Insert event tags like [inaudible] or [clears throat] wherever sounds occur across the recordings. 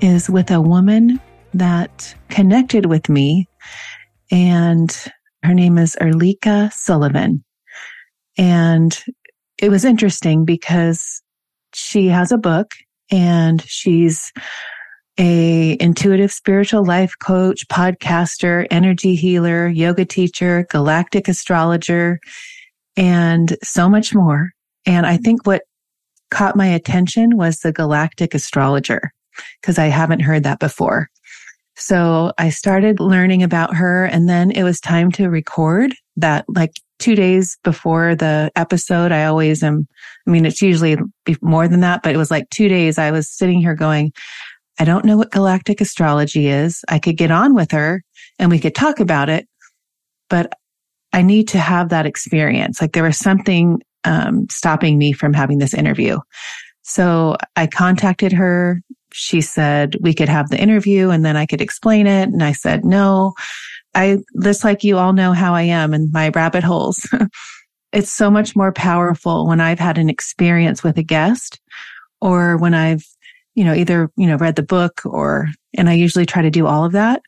is with a woman that connected with me and her name is Ulrika Sullivan. And it was interesting because she has a book and she's a intuitive spiritual life coach, podcaster, energy healer, yoga teacher, galactic astrologer, and so much more. And I think what caught my attention was the galactic astrologer because I haven't heard that before. So I started learning about her and then it was time to record that like two days before the episode. I always am. I mean, it's usually more than that, but it was like two days. I was sitting here going, I don't know what galactic astrology is. I could get on with her and we could talk about it, but I need to have that experience. Like there was something um, stopping me from having this interview. So I contacted her. She said we could have the interview and then I could explain it. And I said, no, I, just like you all know how I am and my rabbit holes. [laughs] it's so much more powerful when I've had an experience with a guest or when I've, you know, either, you know, read the book or, and I usually try to do all of that.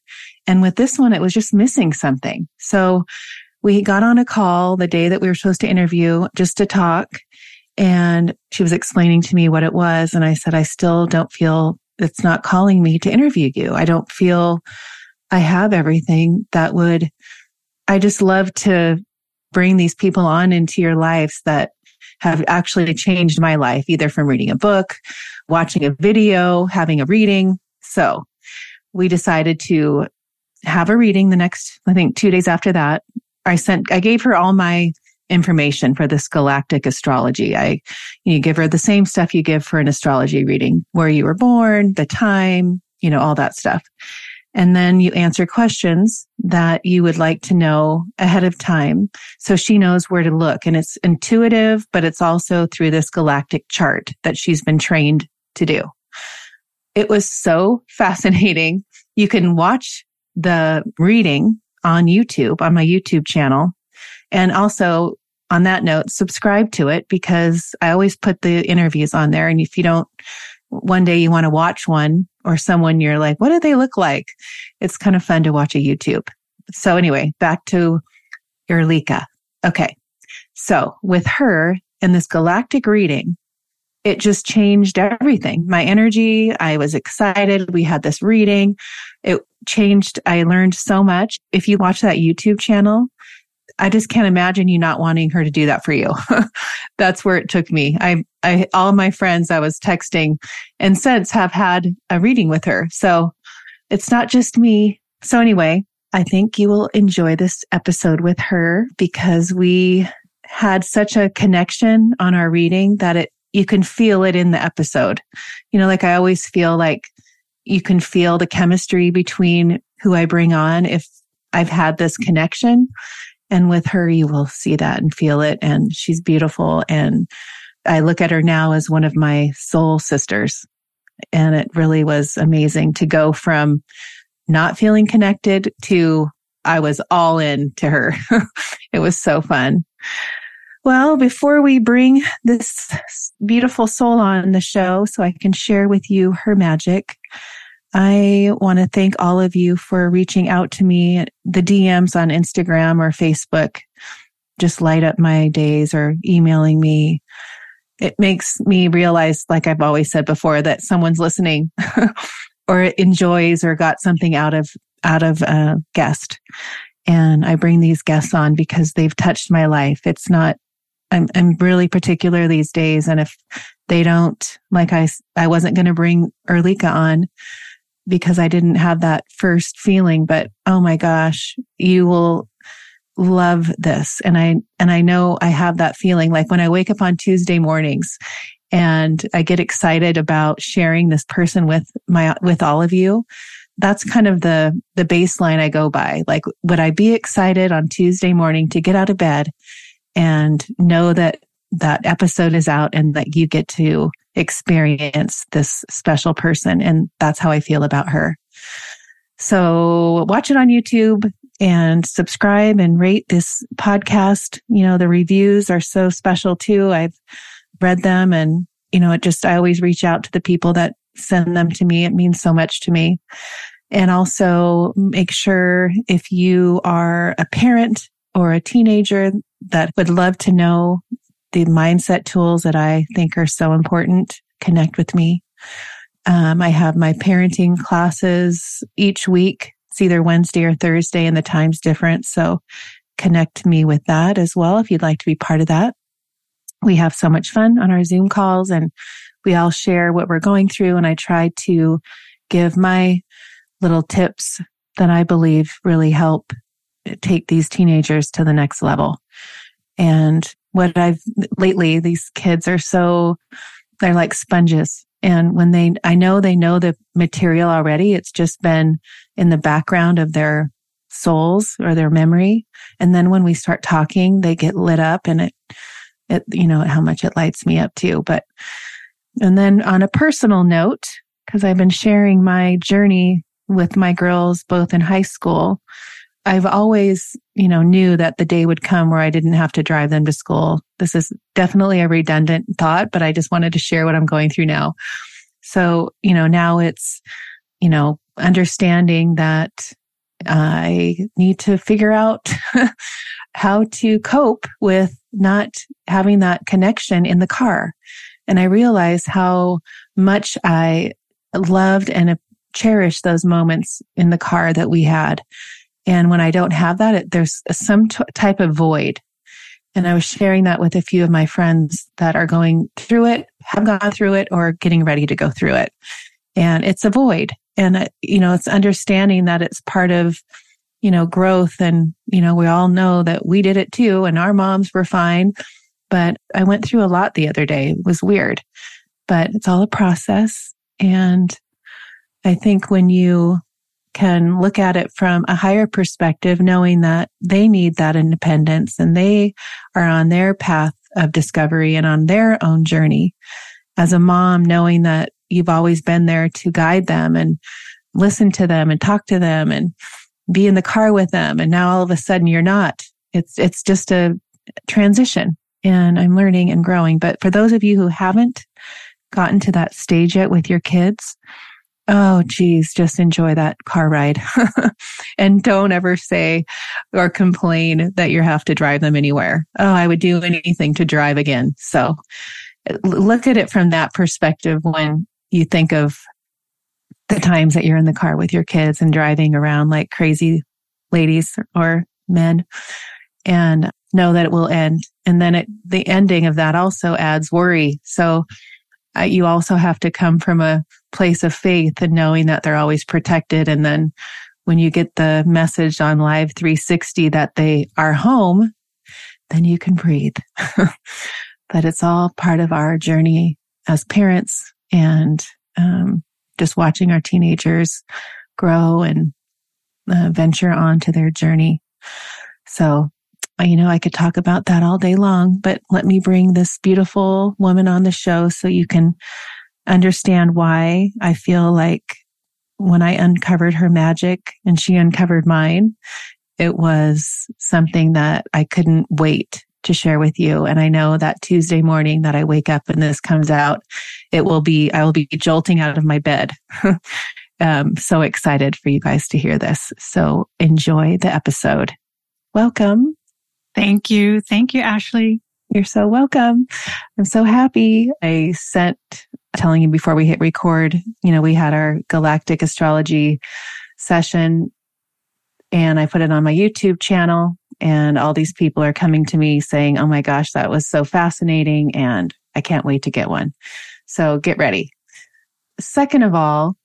And with this one, it was just missing something. So we got on a call the day that we were supposed to interview just to talk. And she was explaining to me what it was. And I said, I still don't feel it's not calling me to interview you. I don't feel I have everything that would, I just love to bring these people on into your lives that have actually changed my life, either from reading a book, watching a video, having a reading. So we decided to have a reading the next, I think two days after that. I sent, I gave her all my information for this galactic astrology. I, you give her the same stuff you give for an astrology reading, where you were born, the time, you know, all that stuff. And then you answer questions that you would like to know ahead of time. So she knows where to look and it's intuitive, but it's also through this galactic chart that she's been trained to do. It was so fascinating. You can watch the reading on YouTube, on my YouTube channel. And also on that note, subscribe to it because I always put the interviews on there. And if you don't, one day you want to watch one or someone you're like, what do they look like? It's kind of fun to watch a YouTube. So anyway, back to Ulrika. Okay. So with her and this galactic reading, it just changed everything. My energy. I was excited. We had this reading. It changed. I learned so much. If you watch that YouTube channel, I just can't imagine you not wanting her to do that for you. [laughs] That's where it took me. I, I, all my friends I was texting and since have had a reading with her. So it's not just me. So anyway, I think you will enjoy this episode with her because we had such a connection on our reading that it, you can feel it in the episode. You know, like I always feel like you can feel the chemistry between who I bring on if I've had this connection. And with her, you will see that and feel it. And she's beautiful. And I look at her now as one of my soul sisters. And it really was amazing to go from not feeling connected to I was all in to her. [laughs] it was so fun. Well, before we bring this beautiful soul on the show so I can share with you her magic, I want to thank all of you for reaching out to me. The DMs on Instagram or Facebook just light up my days or emailing me. It makes me realize, like I've always said before, that someone's listening [laughs] or enjoys or got something out of out of a guest. And I bring these guests on because they've touched my life. It's not, I'm, I'm really particular these days. And if they don't, like I, I wasn't going to bring Ulrika on because I didn't have that first feeling, but oh my gosh, you will love this. And I, and I know I have that feeling like when I wake up on Tuesday mornings and I get excited about sharing this person with my, with all of you. That's kind of the, the baseline I go by. Like, would I be excited on Tuesday morning to get out of bed and know that that episode is out and that you get to experience this special person? And that's how I feel about her. So watch it on YouTube and subscribe and rate this podcast. You know, the reviews are so special too. I've read them and, you know, it just, I always reach out to the people that send them to me. It means so much to me. And also make sure if you are a parent or a teenager that would love to know the mindset tools that I think are so important, connect with me. Um, I have my parenting classes each week. It's either Wednesday or Thursday and the time's different. So connect me with that as well if you'd like to be part of that we have so much fun on our Zoom calls and we all share what we're going through. And I try to give my little tips that I believe really help take these teenagers to the next level. And what I've lately, these kids are so, they're like sponges. And when they, I know they know the material already. It's just been in the background of their souls or their memory. And then when we start talking, they get lit up and it, it, you know, how much it lights me up too. But, and then on a personal note, because I've been sharing my journey with my girls both in high school, I've always, you know, knew that the day would come where I didn't have to drive them to school. This is definitely a redundant thought, but I just wanted to share what I'm going through now. So, you know, now it's, you know, understanding that I need to figure out [laughs] how to cope with not having that connection in the car. And I realized how much I loved and cherished those moments in the car that we had. And when I don't have that, it, there's some t- type of void. And I was sharing that with a few of my friends that are going through it, have gone through it, or getting ready to go through it. And it's a void. And, uh, you know, it's understanding that it's part of you know, growth. And, you know, we all know that we did it too and our moms were fine. But I went through a lot the other day. It was weird, but it's all a process. And I think when you can look at it from a higher perspective, knowing that they need that independence and they are on their path of discovery and on their own journey. As a mom, knowing that you've always been there to guide them and listen to them and talk to them and be in the car with them. And now all of a sudden you're not. It's, it's just a transition and I'm learning and growing. But for those of you who haven't gotten to that stage yet with your kids, Oh, geez, just enjoy that car ride. [laughs] and don't ever say or complain that you have to drive them anywhere. Oh, I would do anything to drive again. So look at it from that perspective when you think of the times that you're in the car with your kids and driving around like crazy ladies or men and know that it will end. And then it, the ending of that also adds worry. So you also have to come from a place of faith and knowing that they're always protected. And then when you get the message on Life360 that they are home, then you can breathe. [laughs] but it's all part of our journey as parents and um, just watching our teenagers grow and uh, venture onto their journey. So, uh, you know, I could talk about that all day long, but let me bring this beautiful woman on the show so you can understand why I feel like when I uncovered her magic and she uncovered mine, it was something that I couldn't wait to share with you. And I know that Tuesday morning that I wake up and this comes out, it will be, I will be jolting out of my bed. [laughs] um, so excited for you guys to hear this. So enjoy the episode. Welcome. Thank you. Thank you, Ashley. You're so welcome. I'm so happy. I sent telling you before we hit record, you know, we had our galactic astrology session and I put it on my YouTube channel and all these people are coming to me saying, Oh my gosh, that was so fascinating. And I can't wait to get one. So get ready. Second of all,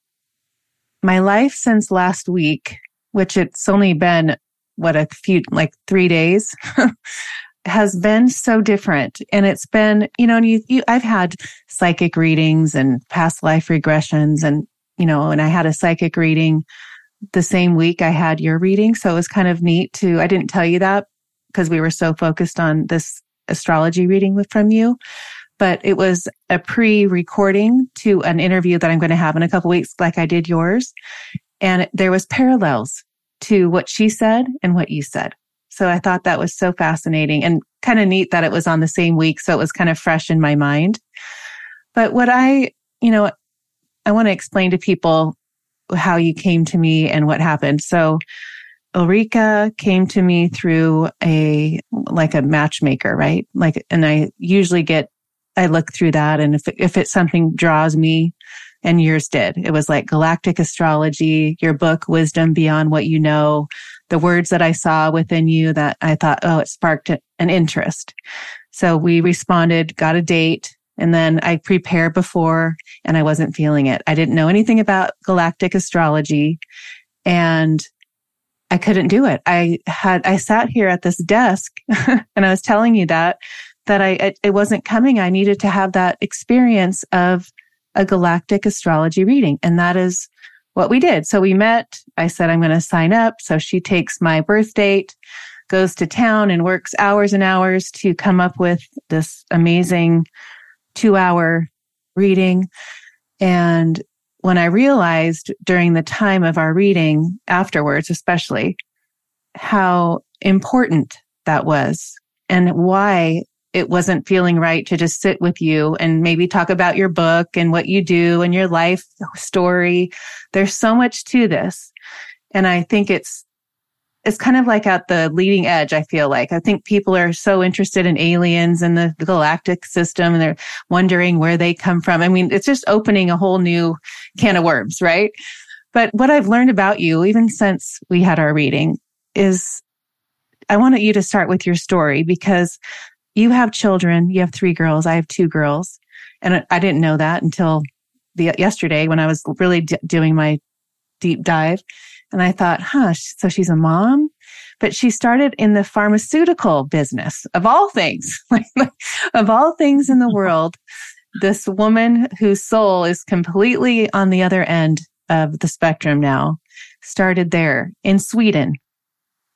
my life since last week, which it's only been what a few, like three days, [laughs] has been so different. And it's been, you know, you, you, I've had psychic readings and past life regressions and, you know, and I had a psychic reading the same week I had your reading. So it was kind of neat to, I didn't tell you that because we were so focused on this astrology reading with, from you. But it was a pre recording to an interview that I'm going to have in a couple weeks, like I did yours. And there was parallels to what she said and what you said. So I thought that was so fascinating and kind of neat that it was on the same week. So it was kind of fresh in my mind. But what I, you know, I want to explain to people how you came to me and what happened. So Ulrika came to me through a, like a matchmaker, right? Like, and I usually get, I look through that. And if, if it's something draws me and yours did, it was like galactic astrology, your book, wisdom beyond what you know, the words that I saw within you that I thought, oh, it sparked an interest. So we responded, got a date, and then I prepared before and I wasn't feeling it. I didn't know anything about galactic astrology and I couldn't do it. I had, I sat here at this desk [laughs] and I was telling you that, that I, it, it wasn't coming. I needed to have that experience of a galactic astrology reading. And that is what we did. So we met. I said, I'm going to sign up. So she takes my birth date, goes to town and works hours and hours to come up with this amazing two hour reading. And when I realized during the time of our reading afterwards, especially how important that was and why it wasn't feeling right to just sit with you and maybe talk about your book and what you do and your life story. There's so much to this. And I think it's it's kind of like at the leading edge, I feel like. I think people are so interested in aliens and the, galactic system and they're wondering where they come from. I mean, it's just opening a whole new can of worms, right? But what I've learned about you, even since we had our reading, is I wanted you to start with your story because you have children. You have three girls. I have two girls. And I didn't know that until the, yesterday when I was really d- doing my deep dive. And I thought, huh, so she's a mom, but she started in the pharmaceutical business of all things, [laughs] of all things in the [laughs] world. This woman whose soul is completely on the other end of the spectrum now started there in Sweden,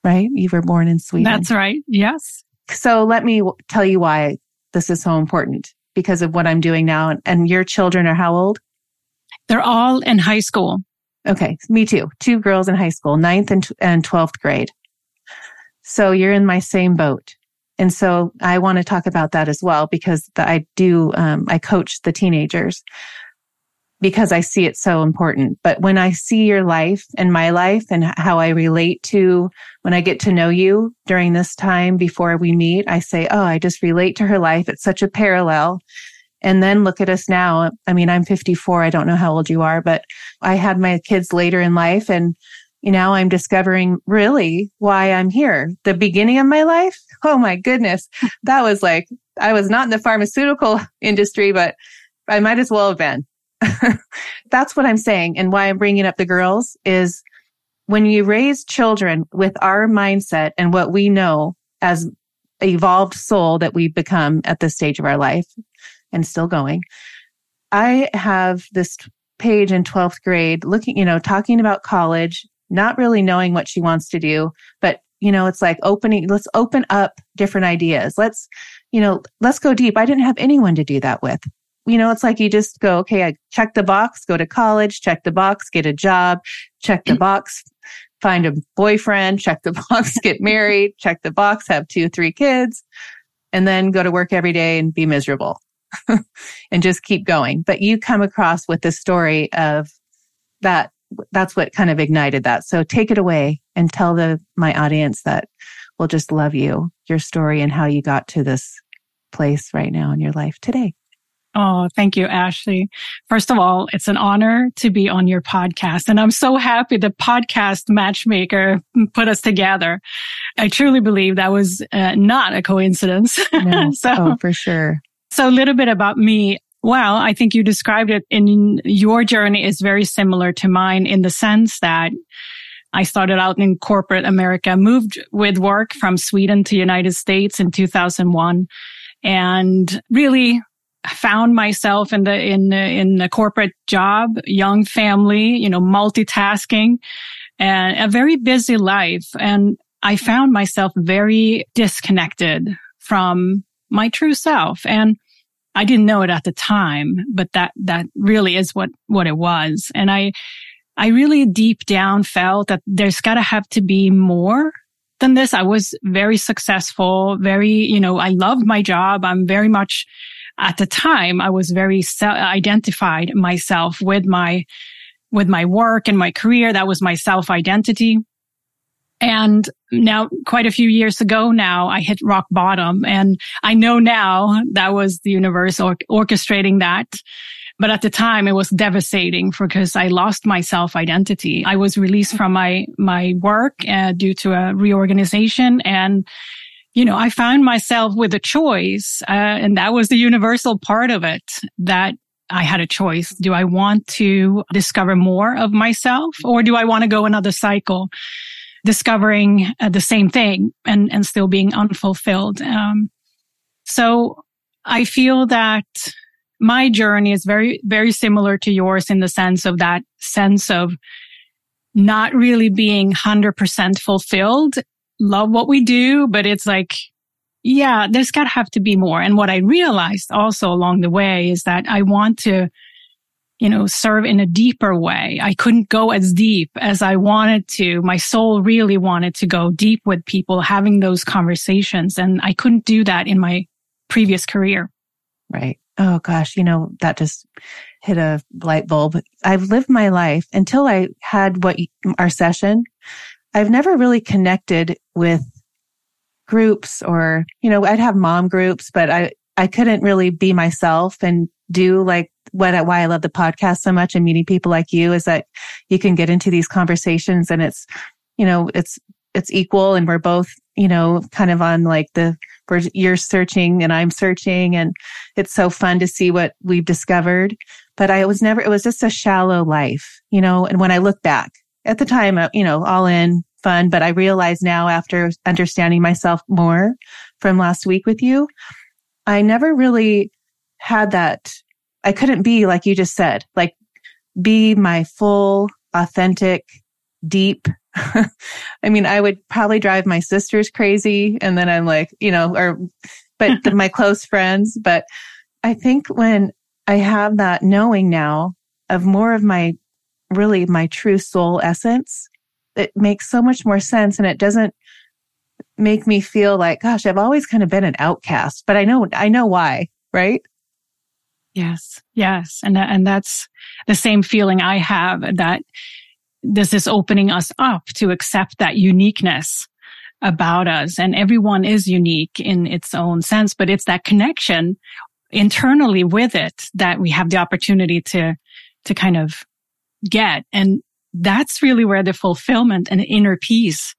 right? You were born in Sweden. That's right. Yes. So let me tell you why this is so important because of what I'm doing now. And your children are how old? They're all in high school. Okay. Me too. Two girls in high school, ninth and, and 12th grade. So you're in my same boat. And so I want to talk about that as well because the, I do, um, I coach the teenagers because I see it so important. But when I see your life and my life and how I relate to when I get to know you during this time before we meet, I say, Oh, I just relate to her life. It's such a parallel. And then look at us now. I mean, I'm 54. I don't know how old you are, but I had my kids later in life and you know, I'm discovering really why I'm here. The beginning of my life. Oh my goodness. That was like, I was not in the pharmaceutical [laughs] industry, but I might as well have been. [laughs] That's what I'm saying. And why I'm bringing up the girls is when you raise children with our mindset and what we know as evolved soul that we've become at this stage of our life, and still going. I have this page in 12th grade looking, you know, talking about college, not really knowing what she wants to do, but you know, it's like opening, let's open up different ideas. Let's, you know, let's go deep. I didn't have anyone to do that with. You know, it's like you just go, okay, I check the box, go to college, check the box, get a job, check the box, find a boyfriend, check the [laughs] box, get married, check the box, have two, three kids, and then go to work every day and be miserable. [laughs] and just keep going. But you come across with the story of that. That's what kind of ignited that. So take it away and tell the, my audience that will just love you, your story and how you got to this place right now in your life today. Oh, thank you, Ashley. First of all, it's an honor to be on your podcast. And I'm so happy the podcast matchmaker put us together. I truly believe that was uh, not a coincidence. No. [laughs] so, oh, for sure. So a little bit about me. Well, I think you described it in your journey is very similar to mine in the sense that I started out in corporate America, moved with work from Sweden to United States in 2001 and really found myself in the in in the corporate job, young family, you know, multitasking and a very busy life and I found myself very disconnected from my true self and I didn't know it at the time, but that that really is what what it was. And I I really deep down felt that there's got to have to be more than this. I was very successful, very, you know, I loved my job. I'm very much at the time, I was very identified myself with my, with my work and my career. That was my self identity. And now quite a few years ago now, I hit rock bottom and I know now that was the universe or- orchestrating that. But at the time it was devastating because I lost my self identity. I was released from my, my work uh, due to a reorganization and you know, I found myself with a choice, uh, and that was the universal part of it that I had a choice. Do I want to discover more of myself or do I want to go another cycle? discovering uh, the same thing and, and still being unfulfilled. Um, so I feel that my journey is very, very similar to yours in the sense of that sense of not really being 100% fulfilled. Love what we do, but it's like, yeah, there's got to have to be more. And what I realized also along the way is that I want to, you know, serve in a deeper way. I couldn't go as deep as I wanted to. My soul really wanted to go deep with people, having those conversations. And I couldn't do that in my previous career. Right. Oh gosh, you know, that just hit a light bulb. I've lived my life until I had what our session. I've never really connected with groups or, you know, I'd have mom groups, but I, I couldn't really be myself and do like what, why I love the podcast so much and meeting people like you is that you can get into these conversations and it's, you know, it's, it's equal and we're both, you know, kind of on like the you're searching and I'm searching and it's so fun to see what we've discovered. But I was never, it was just a shallow life, you know, and when I look back at the time, uh, you know, all in fun, but I realize now after understanding myself more from last week with you, I never really had that. I couldn't be like you just said, like be my full, authentic, deep [laughs] I mean, I would probably drive my sisters crazy. And then I'm like, you know, or, but [laughs] the, my close friends. But I think when I have that knowing now of more of my, really my true soul essence, it makes so much more sense. And it doesn't make me feel like, gosh, I've always kind of been an outcast, but I know, I know why, right? Yes. Yes. And, and that's the same feeling I have that this is opening us up to accept that uniqueness about us. And everyone is unique in its own sense, but it's that connection internally with it that we have the opportunity to, to kind of get. And that's really where the fulfillment and inner peace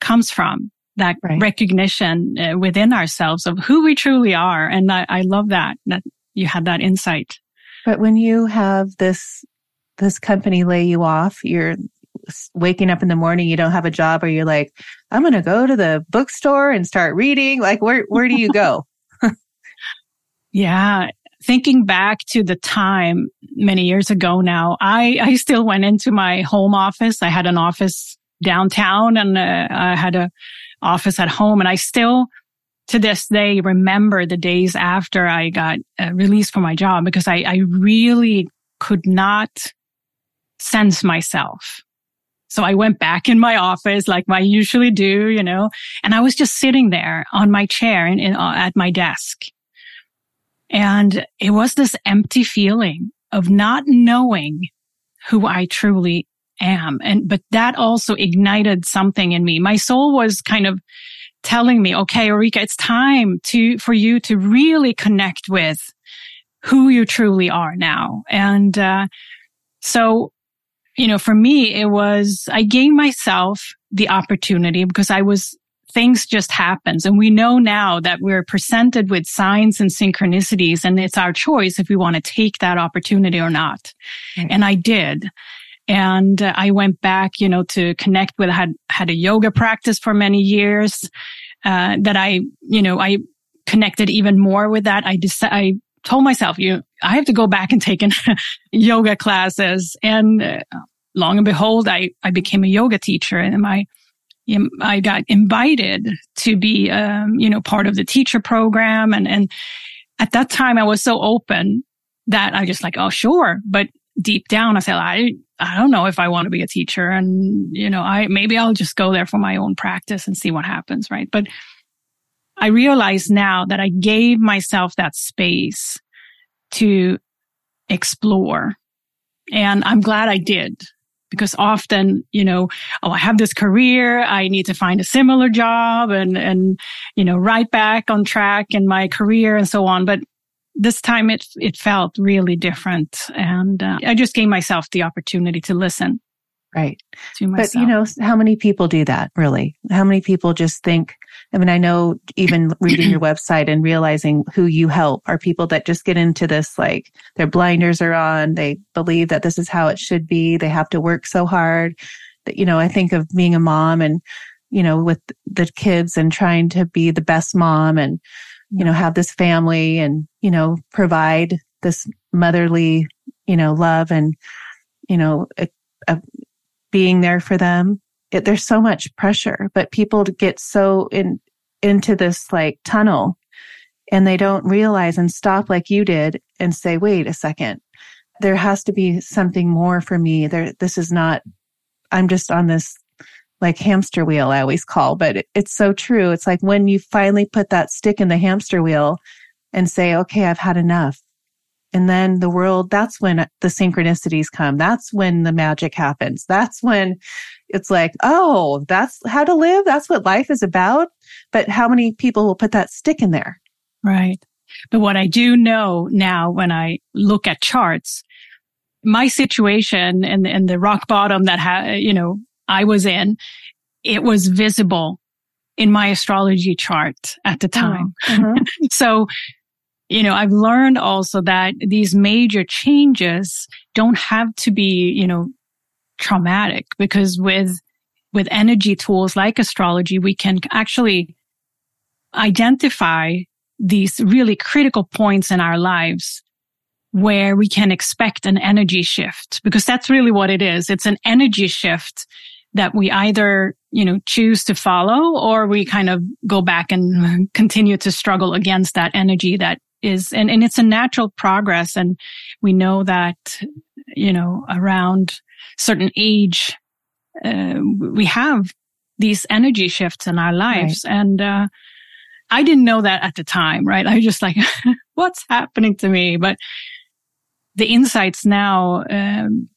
comes from. That right. recognition uh, within ourselves of who we truly are. And I, I love that, that you had that insight. But when you have this this company lay you off, you're waking up in the morning, you don't have a job, or you're like, I'm going to go to the bookstore and start reading. Like, where, where do you go? [laughs] [laughs] yeah. Thinking back to the time many years ago now, I, I still went into my home office. I had an office downtown and uh, I had a office at home and I still to this day remember the days after I got uh, released from my job because I, I really could not sense myself. So I went back in my office like I usually do, you know, and I was just sitting there on my chair and, uh, at my desk. And it was this empty feeling of not knowing who I truly am. And, but that also ignited something in me. My soul was kind of telling me, okay, Ulrika, it's time to, for you to really connect with who you truly are now. And, uh, so, you know, for me, it was, I gave myself the opportunity because I was, things just happens. And we know now that we're presented with signs and synchronicities and it's our choice if we want to take that opportunity or not. Right. And I did. And uh, I went back, you know, to connect with, had, had a yoga practice for many years, uh, that I, you know, I connected even more with that. I decided, I told myself, you, I have to go back and take in [laughs] yoga classes. And uh, long and behold, I, I became a yoga teacher and my, I got invited to be, um, you know, part of the teacher program. And, and at that time I was so open that I just like, oh, sure. But deep down, I said, I, I don't know if I want to be a teacher. And, you know, I, maybe I'll just go there for my own practice and see what happens. Right. But I realize now that I gave myself that space to explore. And I'm glad I did because often, you know, oh, I have this career. I need to find a similar job and, and, you know, right back on track in my career and so on. But this time it, it felt really different. And uh, I just gave myself the opportunity to listen. Right. But you know, how many people do that really? How many people just think, I mean, I know even [clears throat] reading your website and realizing who you help are people that just get into this, like their blinders are on. They believe that this is how it should be. They have to work so hard that, you know, I think of being a mom and, you know, with the kids and trying to be the best mom and, you know, have this family and, you know, provide this motherly, you know, love and, you know, a, a being there for them. It, there's so much pressure, but people get so in, into this like tunnel and they don't realize and stop like you did and say, wait a second. There has to be something more for me. There, this is not, I'm just on this like hamster wheel, I always call, but it, it's so true. It's like when you finally put that stick in the hamster wheel and say, okay, I've had enough. And then the world, that's when the synchronicities come. That's when the magic happens. That's when it's like, oh, that's how to live. That's what life is about. But how many people will put that stick in there? Right. But what I do know now when I look at charts, my situation and, and the rock bottom that, ha- you know, I was in, it was visible in my astrology chart at the oh, time. Oh, uh-huh. [laughs] so you know, I've learned also that these major changes don't have to be, you know, traumatic because with, with energy tools like astrology, we can actually identify these really critical points in our lives where we can expect an energy shift because that's really what it is. It's an energy shift that we either, you know, choose to follow or we kind of go back and [laughs] continue to struggle against that energy that is, and, and it's a natural progress. And we know that, you know, around certain age, uh, we have these energy shifts in our lives. Right. And, uh, I didn't know that at the time, right? [laughs] I was just like, [laughs] what's happening to me? But the insights now, um,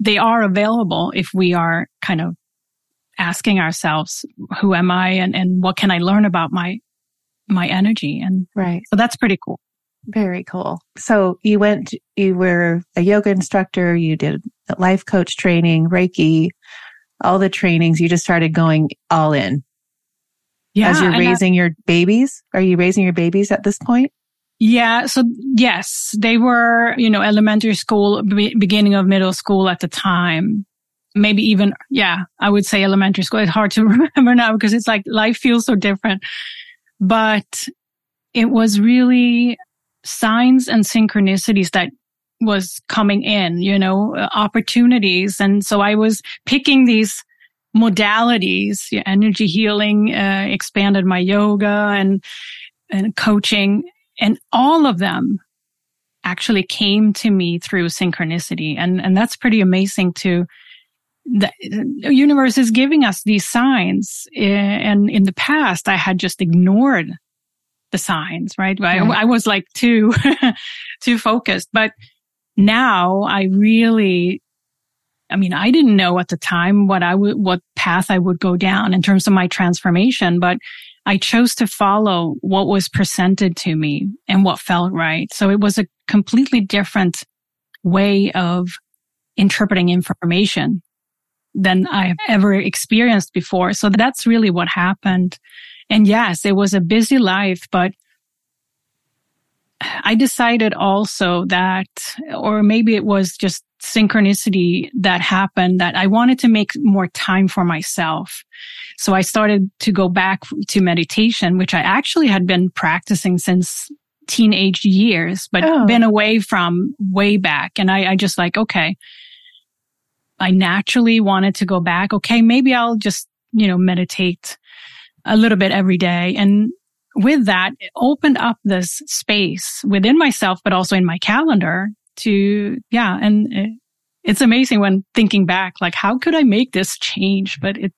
they are available if we are kind of asking ourselves, who am I and, and what can I learn about my, my energy? And right. So that's pretty cool. Very cool. So you went, you were a yoga instructor, you did life coach training, Reiki, all the trainings. You just started going all in. Yeah. As you're raising I, your babies, are you raising your babies at this point? Yeah. So yes, they were, you know, elementary school, beginning of middle school at the time. Maybe even, yeah, I would say elementary school. It's hard to [laughs] remember now because it's like life feels so different, but it was really signs and synchronicities that was coming in, you know, uh, opportunities. And so I was picking these modalities, energy healing, uh, expanded my yoga and, and coaching and all of them actually came to me through synchronicity. And, and that's pretty amazing to, the universe is giving us these signs. Eh, and in the past, I had just ignored the signs, right? I, mm-hmm. I was like too, [laughs] too focused, but now I really, I mean, I didn't know at the time what I would, what path I would go down in terms of my transformation, but I chose to follow what was presented to me and what felt right. So it was a completely different way of interpreting information than I've ever experienced before. So that's really what happened. And yes, it was a busy life, but I decided also that, or maybe it was just synchronicity that happened that I wanted to make more time for myself. So I started to go back to meditation, which I actually had been practicing since teenage years, but oh. been away from way back. And I, I just like, okay, I naturally wanted to go back. Okay, maybe I'll just, you know, meditate a little bit every day. And with that, it opened up this space within myself, but also in my calendar to, yeah. And it, it's amazing when thinking back, like, how could I make this change? But it,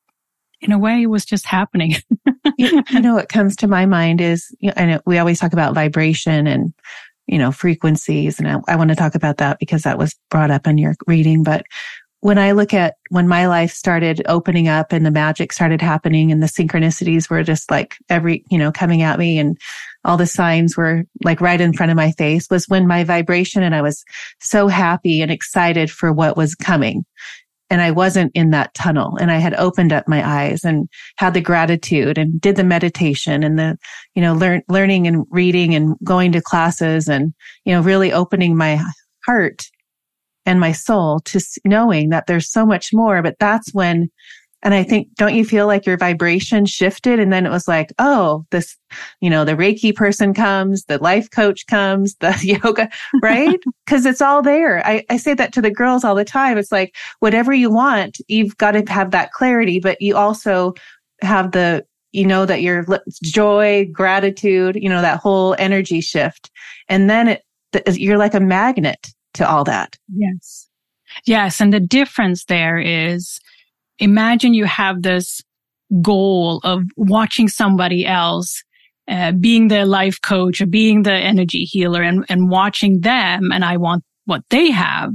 in a way, it was just happening. [laughs] you know, what comes to my mind is, you know, I know we always talk about vibration and, you know, frequencies. And I, I want to talk about that because that was brought up in your reading. But when I look at when my life started opening up and the magic started happening and the synchronicities were just like every, you know, coming at me and all the signs were like right in front of my face was when my vibration and I was so happy and excited for what was coming. And I wasn't in that tunnel and I had opened up my eyes and had the gratitude and did the meditation and the, you know, learn, learning and reading and going to classes and, you know, really opening my heart and my soul to knowing that there's so much more. But that's when, and I think, don't you feel like your vibration shifted? And then it was like, oh, this, you know, the Reiki person comes, the life coach comes, the [laughs] yoga, right? [laughs] Cause it's all there. I, I say that to the girls all the time. It's like, whatever you want, you've got to have that clarity, but you also have the, you know, that your joy, gratitude, you know, that whole energy shift. And then it, you're like a magnet to all that. Yes. Yes. And the difference there is imagine you have this goal of watching somebody else uh, being the life coach or being the energy healer and, and watching them and I want what they have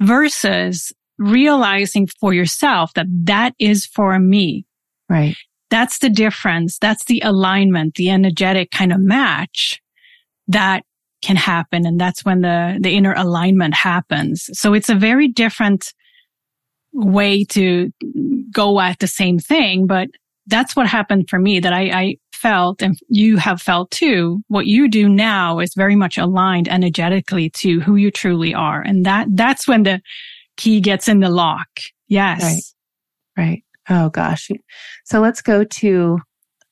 versus realizing for yourself that that is for me. Right. That's the difference. That's the alignment, the energetic kind of match that can happen. And that's when the, the inner alignment happens. So it's a very different way to go at the same thing. But that's what happened for me that I, I felt and you have felt too. What you do now is very much aligned energetically to who you truly are. And that, that's when the key gets in the lock. Yes. Right. Right. Oh gosh. So let's go to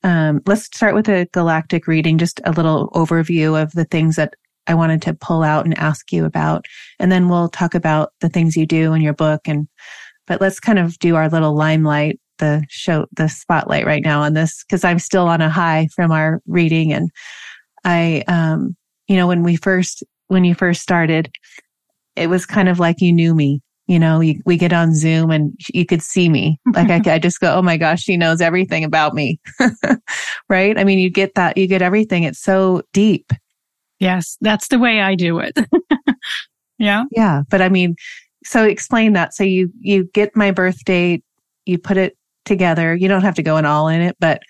um, let's start with a galactic reading, just a little overview of the things that I wanted to pull out and ask you about. And then we'll talk about the things you do in your book. And, but let's kind of do our little limelight, the show, the spotlight right now on this, because I'm still on a high from our reading. And I, um, you know, when we first, when you first started, it was kind of like you knew me. You know, you, we get on Zoom and you could see me. Like I, I just go, Oh my gosh, she knows everything about me. [laughs] right. I mean, you get that, you get everything. It's so deep Yes, that's the way I do it. [laughs] yeah. Yeah. But I mean, so explain that. So you, you get my birth date, you put it together. You don't have to go in all in it, but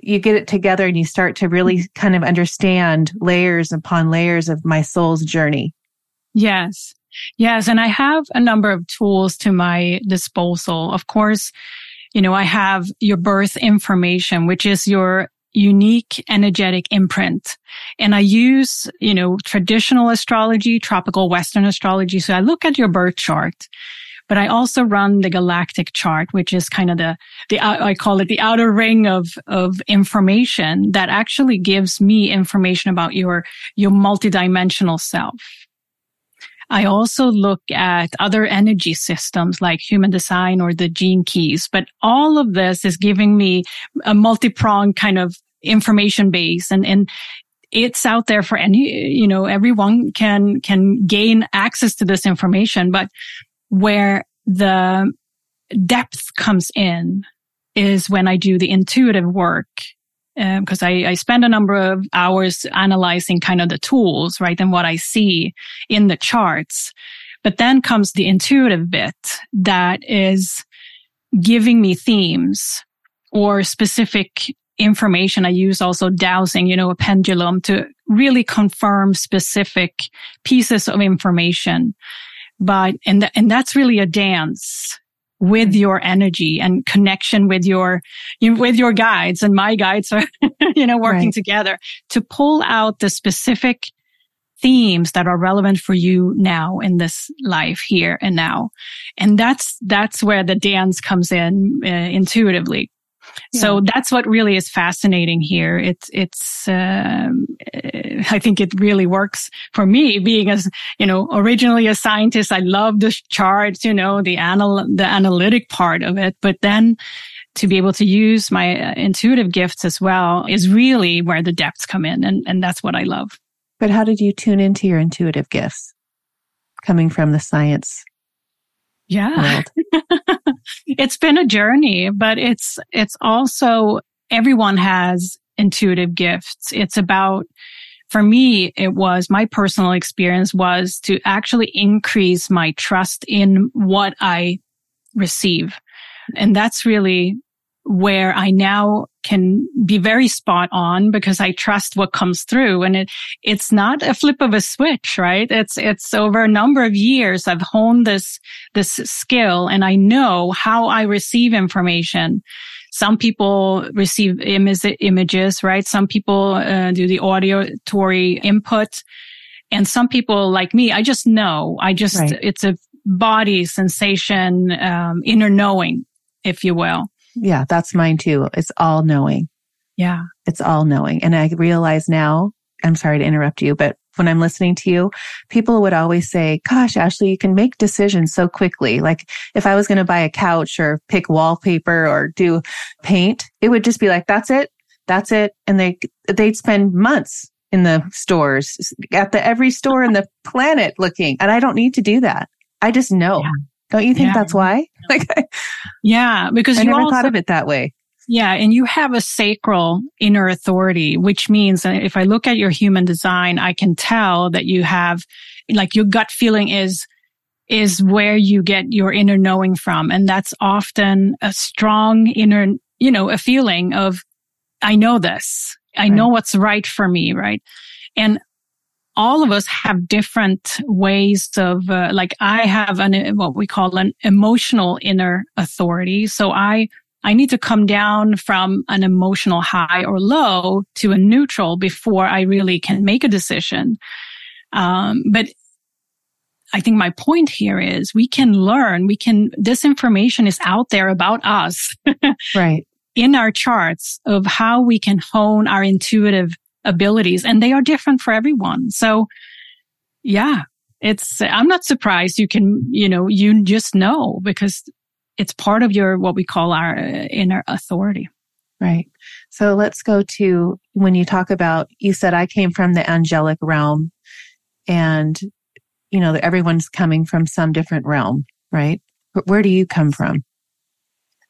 you get it together and you start to really kind of understand layers upon layers of my soul's journey. Yes. Yes. And I have a number of tools to my disposal. Of course, you know, I have your birth information, which is your unique energetic imprint. And I use, you know, traditional astrology, tropical Western astrology. So I look at your birth chart, but I also run the galactic chart, which is kind of the, the, uh, I call it the outer ring of, of information that actually gives me information about your, your multidimensional self. I also look at other energy systems like human design or the gene keys, but all of this is giving me a multi-pronged kind of information base and, and it's out there for any, you know, everyone can, can gain access to this information, but where the depth comes in is when I do the intuitive work. Because um, I, I spend a number of hours analyzing kind of the tools, right? And what I see in the charts. But then comes the intuitive bit that is giving me themes or specific information. I use also dowsing, you know, a pendulum to really confirm specific pieces of information. But, and, th- and that's really a dance with your energy and connection with your, with your guides and my guides are, [laughs] you know, working right. together to pull out the specific themes that are relevant for you now in this life here and now. And that's, that's where the dance comes in uh, intuitively. Yeah. So that's what really is fascinating here. It's, it's, um, I think it really works for me being as, you know, originally a scientist. I love the charts, you know, the anal, the analytic part of it, but then to be able to use my uh, intuitive gifts as well is really where the depths come in. And, and that's what I love. But how did you tune into your intuitive gifts coming from the science yeah. [laughs] it's been a journey, but it's, it's also everyone has intuitive gifts. It's about, for me, it was my personal experience was to actually increase my trust in what I receive. And that's really where I now can be very spot on because I trust what comes through and it, it's not a flip of a switch, right? It's, it's over a number of years I've honed this, this skill and I know how I receive information. Some people receive images, right? Some people uh, do the auditory input and some people like me, I just know, I just, right. it's a body sensation, um, inner knowing, if you will. Yeah, that's mine too. It's all knowing. Yeah. It's all knowing. And I realize now, I'm sorry to interrupt you, but when I'm listening to you, people would always say, gosh, Ashley, you can make decisions so quickly. Like if I was going to buy a couch or pick wallpaper or do paint, it would just be like, that's it. That's it. And they, they'd spend months in the stores at the every store in the planet looking. And I don't need to do that. I just know. Yeah. Don't you think yeah. that's why? [laughs] Like, yeah, because I you never also, thought of it that way. Yeah, and you have a sacral inner authority, which means that if I look at your human design, I can tell that you have, like, your gut feeling is is where you get your inner knowing from, and that's often a strong inner, you know, a feeling of, I know this, I right. know what's right for me, right? And all of us have different ways of uh, like i have an what we call an emotional inner authority so i i need to come down from an emotional high or low to a neutral before i really can make a decision um, but I think my point here is we can learn, we can, this information is out there about us. [laughs] right. In our charts of how we can hone our intuitive abilities and they are different for everyone. So yeah, it's, I'm not surprised you can, you know, you just know because it's part of your, what we call our uh, inner authority. Right. So let's go to when you talk about, you said I came from the angelic realm and, you know, everyone's coming from some different realm, right? Where do you come from?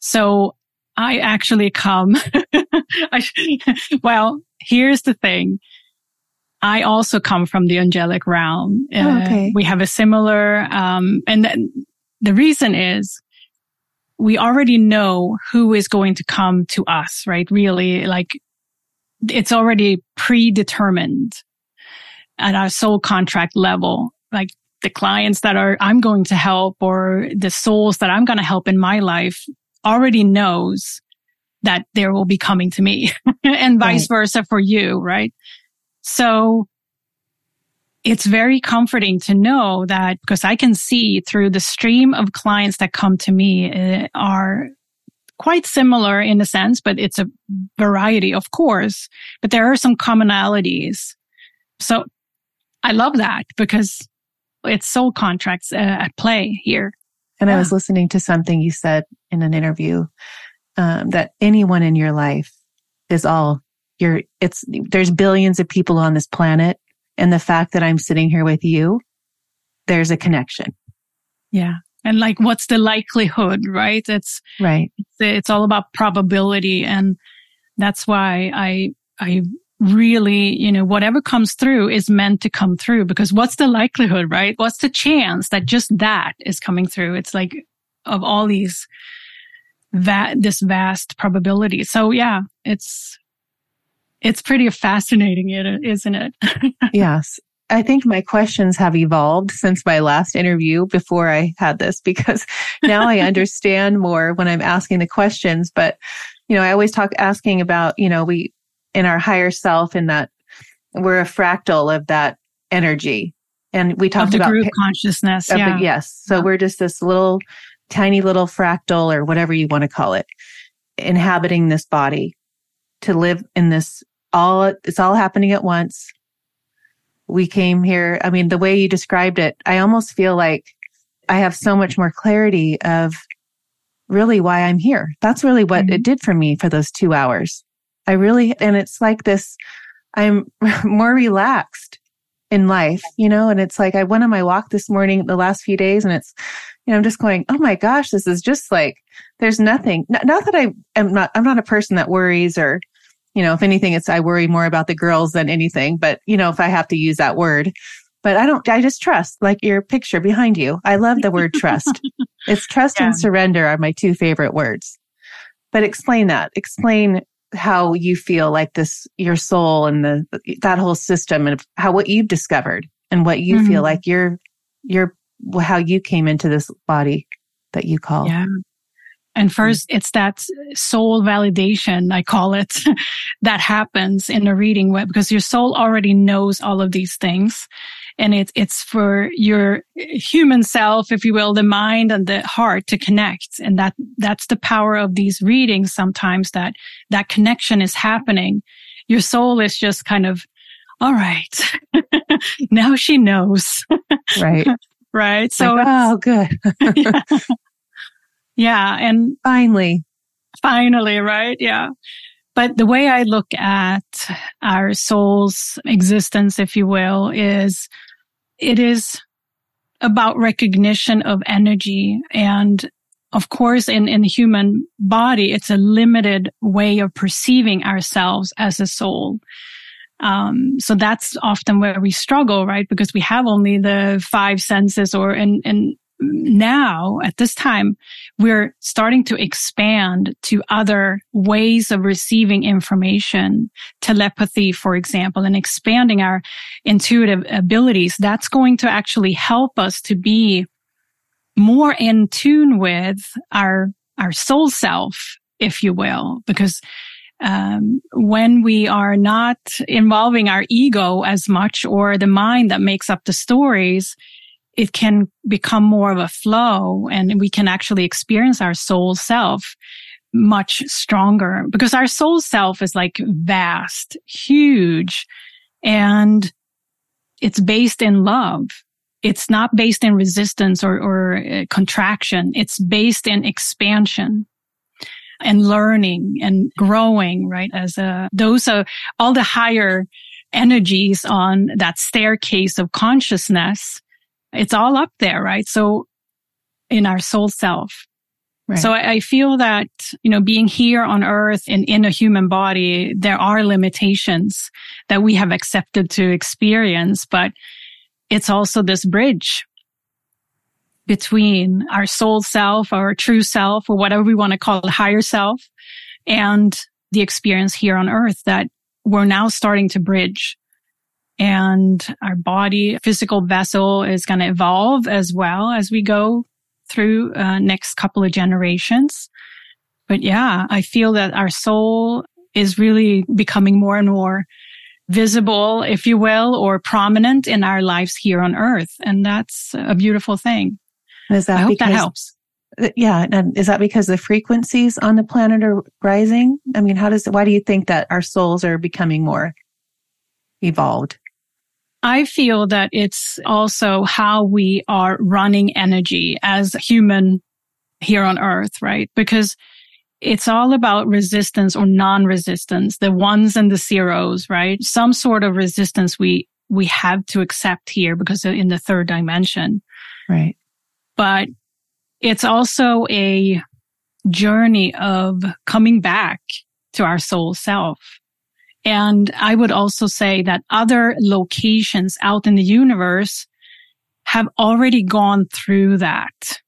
So I actually come, [laughs] I, well, here's the thing. I also come from the angelic realm. Oh, uh, okay. we have a similar, um, and th- the reason is we already know who is going to come to us, right? Really, like it's already predetermined at our soul contract level. Like the clients that are, I'm going to help or the souls that I'm going to help in my life already knows that there will be coming to me [laughs] and vice right. versa for you. Right. So it's very comforting to know that because I can see through the stream of clients that come to me uh, are quite similar in a sense, but it's a variety, of course, but there are some commonalities. So I love that because it's soul contracts uh, at play here. And yeah. I was listening to something you said in an interview um, that anyone in your life is all you're, it's, there's billions of people on this planet. And the fact that I'm sitting here with you, there's a connection. Yeah. And like, what's the likelihood, right? It's right. It's, it's all about probability. And that's why I, I really, you know, whatever comes through is meant to come through because what's the likelihood, right? What's the chance that just that is coming through? It's like of all these that this vast probability. So yeah, it's, it's pretty fascinating, isn't it? [laughs] yes. I think my questions have evolved since my last interview before I had this because [laughs] now I understand more when I'm asking the questions. But, you know, I always talk asking about, you know, we in our higher self in that we're a fractal of that energy. And we talked about group consciousness. Yeah. Yes. So yeah. we're just this little tiny little fractal or whatever you want to call it, inhabiting this body to live in this all, it's all happening at once we came here. I mean, the way you described it, I almost feel like I have so much more clarity of really why I'm here. That's really what mm-hmm. it did for me for those two hours. I really, and it's like this, I'm [laughs] more relaxed in life, you know, and it's like I went on my walk this morning, the last few days, and it's, you know, I'm just going, oh my gosh, this is just like, there's nothing, not, not that I am not, I'm not a person that worries or, you know, if anything, it's, I worry more about the girls than anything, but you know, if I have to use that word, but I don't, I just trust like your picture behind you. I love the word trust. [laughs] it's trust yeah. and surrender are my two favorite words. But explain that. Explain how you feel like this, your soul and the, that whole system and how what you've discovered and what you mm-hmm. feel like you're, you're, how you came into this body that you call. Yeah. And mm. first, it's that soul validation, I call it, [laughs] that happens in the reading web because your soul already knows all of these things. And it's, it's for your human self, if you will, the mind and the heart to connect. And that, that's the power of these readings sometimes that that connection is happening. Your soul is just kind of, all right, [laughs] now she knows. Right. [laughs] right. So, like, oh, good. [laughs] yeah. Yeah. And finally, finally, right? Yeah. But the way I look at our soul's existence, if you will, is it is about recognition of energy. And of course, in, in the human body, it's a limited way of perceiving ourselves as a soul. Um, so that's often where we struggle, right? Because we have only the five senses or, and, and now at this time, we're starting to expand to other ways of receiving information, telepathy, for example, and expanding our intuitive abilities. That's going to actually help us to be more in tune with our, our soul self, if you will, because um, when we are not involving our ego as much or the mind that makes up the stories, it can become more of a flow and we can actually experience our soul self much stronger because our soul self is like vast, huge, and it's based in love. It's not based in resistance or, or uh, contraction. It's based in expansion and learning and growing, right? As a, those are all the higher energies on that staircase of consciousness it's all up there, right? So in our soul self. Right. So I, I, feel that, you know, being here on earth and in a human body, there are limitations that we have accepted to experience, but it's also this bridge between our soul self, our true self, or whatever we want to call it, higher self, and the experience here on earth that we're now starting to bridge and our body physical vessel is going to evolve as well as we go through uh, next couple of generations. But yeah i feel that our soul is really becoming more and more visible if you will or prominent in our lives here on earth. And that's a beautiful thing. Is that I hope because, that helps yeah and is that because the frequencies on the planet are rising? I mean how does why do you think that our souls are becoming more evolved I feel that it's also how we are running energy as human here on earth, right? Because it's all about resistance or non-resistance, the ones and the zeros, right? Some sort of resistance we, we have to accept here because in the third dimension. Right. But it's also a journey of coming back to our soul self and I would also say that other locations out in the universe have already gone through that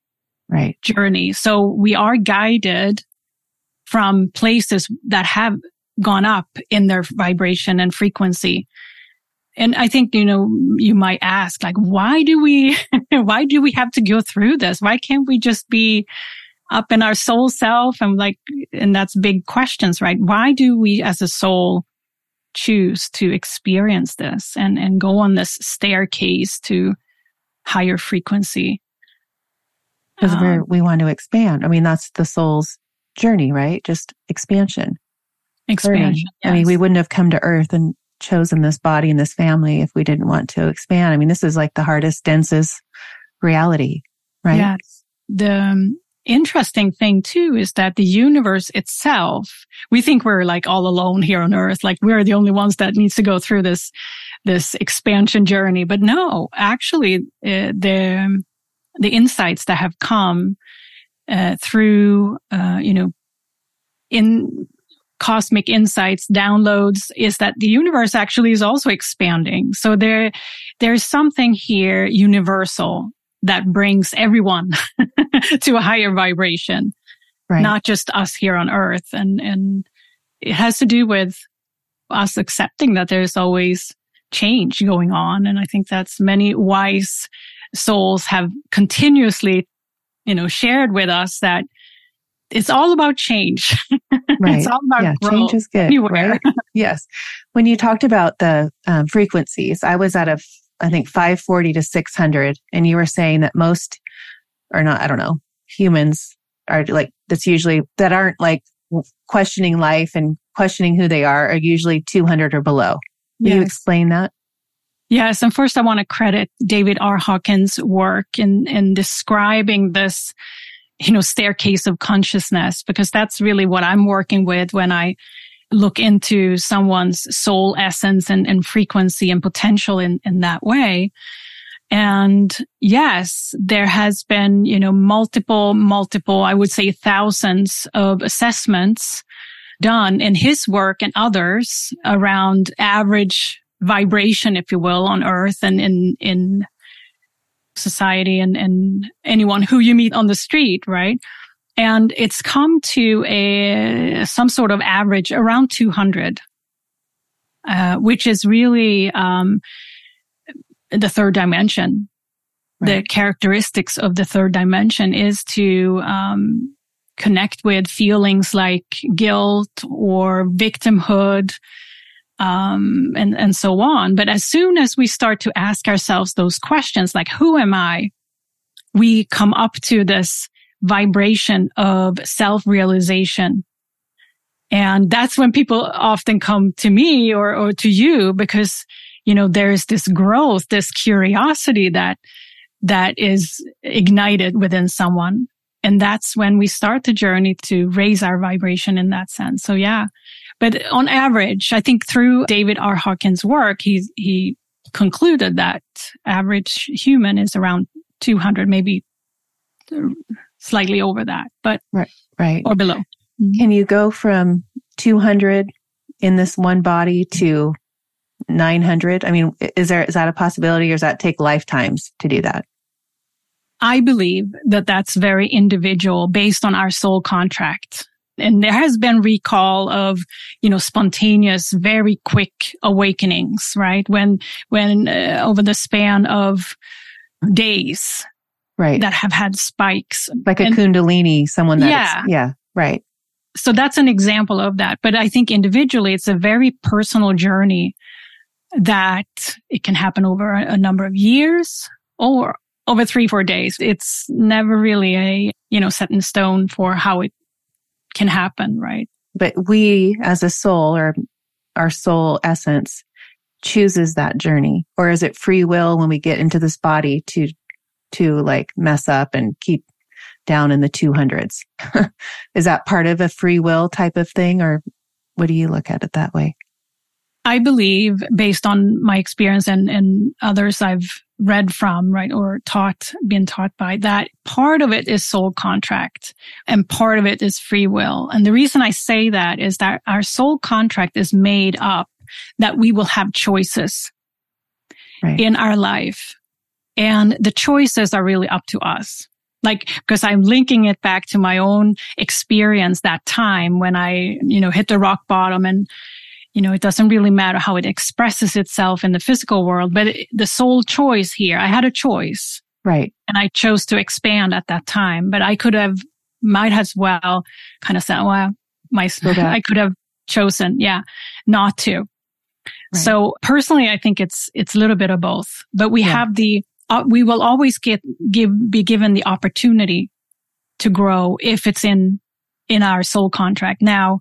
right journey. So we are guided from places that have gone up in their vibration and frequency. And I think, you know, you might ask, like, why do we, [laughs] why do we have to go through this? Why can't we just be up in our soul self? And like, and that's big questions, right? Why do we as a soul choose to experience this and, and go on this staircase to higher frequency? Because um, we want to expand. I mean, that's the soul's journey, right? Just expansion. Expansion. Yes. I mean, we wouldn't have come to earth and chosen this body and this family if we didn't want to expand. I mean, this is like the hardest, densest reality, right? Yes. The um, interesting thing too is that the universe itself, we think we're like all alone here on earth, like we're the only ones that needs to go through this, this expansion journey. But no, actually, uh, the, the insights that have come uh, through, uh, you know, in cosmic insights, downloads is that the universe actually is also expanding. So there, there's something here universal that brings everyone [laughs] to a higher vibration, right. not just us here on earth. And, and it has to do with us accepting that there's always change going on. And I think that's many wise souls have continuously, you know, shared with us that it's all about change. [laughs] Right. it's all about yeah, change is good. Anywhere. Right? [laughs] yes. When you talked about the um, frequencies, I was at a, I think 540 to 600, and you were saying that most, or not, I don't know, humans are like, that's usually, that aren't like questioning life and questioning who they are, are usually 200 or below. Will yes. you explain that? Yes. And first I want to credit David R. Hawkins' work in, in describing this you know, staircase of consciousness, because that's really what I'm working with when I look into someone's soul essence and, and frequency and potential in, in that way. And yes, there has been, you know, multiple, multiple, I would say thousands of assessments done in his work and others around average vibration, if you will, on earth and in, in society and, and anyone who you meet on the street, right? And it's come to a, some sort of average around 200, uh, which is really, um, the third dimension. Right. The characteristics of the third dimension is to, um, connect with feelings like guilt or victimhood, um, and, and so on. But as soon as we start to ask ourselves those questions, like, who am I? We come up to this vibration of self-realization. And that's when people often come to me or, or to you because, you know, there's this growth, this curiosity that, that is ignited within someone. And that's when we start the journey to raise our vibration in that sense. So yeah, but on average, I think through David R. Hawkins' work, he, he concluded that average human is around 200, maybe slightly over that, but right, right. or below. Mm-hmm. Can you go from 200 in this one body to 900? I mean, is there, is that a possibility or does that take lifetimes to do that? I believe that that's very individual based on our soul contract. And there has been recall of, you know, spontaneous, very quick awakenings, right? When, when uh, over the span of days, right. That have had spikes. Like a and, Kundalini, someone that, yeah. yeah, right. So that's an example of that. But I think individually, it's a very personal journey that it can happen over a, a number of years or over three, four days. It's never really a, you know, set in stone for how it can happen, right? But we as a soul or our soul essence chooses that journey or is it free will when we get into this body to to like mess up and keep down in the 200s [laughs] is that part of a free will type of thing or what do you look at it that way i believe based on my experience and and others i've read from, right, or taught, been taught by, that part of it is soul contract and part of it is free will. And the reason I say that is that our soul contract is made up that we will have choices right. in our life. And the choices are really up to us. Like, because I'm linking it back to my own experience that time when I, you know, hit the rock bottom and, you know, it doesn't really matter how it expresses itself in the physical world, but it, the sole choice here, I had a choice. Right. And I chose to expand at that time, but I could have, might as well kind of said, well, my, [laughs] I could have chosen, yeah, not to. Right. So personally, I think it's, it's a little bit of both, but we yeah. have the, uh, we will always get, give, be given the opportunity to grow if it's in, in our soul contract. Now,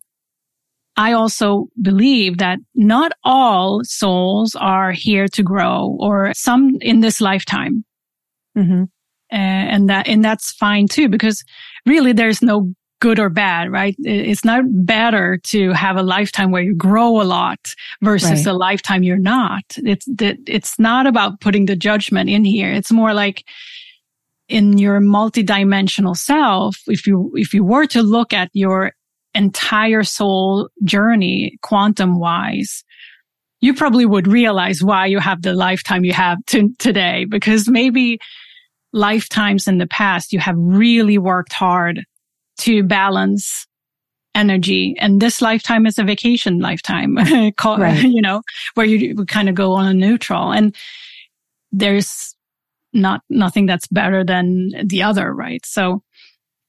I also believe that not all souls are here to grow or some in this lifetime. Mm-hmm. and that, and that's fine too, because really there's no good or bad, right? It's not better to have a lifetime where you grow a lot versus right. a lifetime you're not. It's that it's not about putting the judgment in here. It's more like in your multidimensional self, if you, if you were to look at your entire soul journey, quantum wise, you probably would realize why you have the lifetime you have to, today, because maybe lifetimes in the past, you have really worked hard to balance energy. And this lifetime is a vacation lifetime, [laughs] right. [laughs] you know, where you kind of go on a neutral and there's not nothing that's better than the other. Right. So,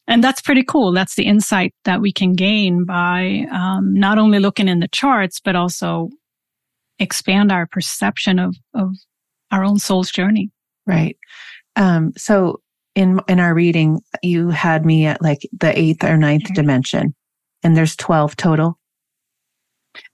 and that's pretty cool. That's the insight that we can gain by um, not only looking in the charts, but also expand our perception of, of our own soul's journey. Right. Um, so in in our reading, you had me at like the eighth or ninth mm-hmm. dimension, and there's twelve total.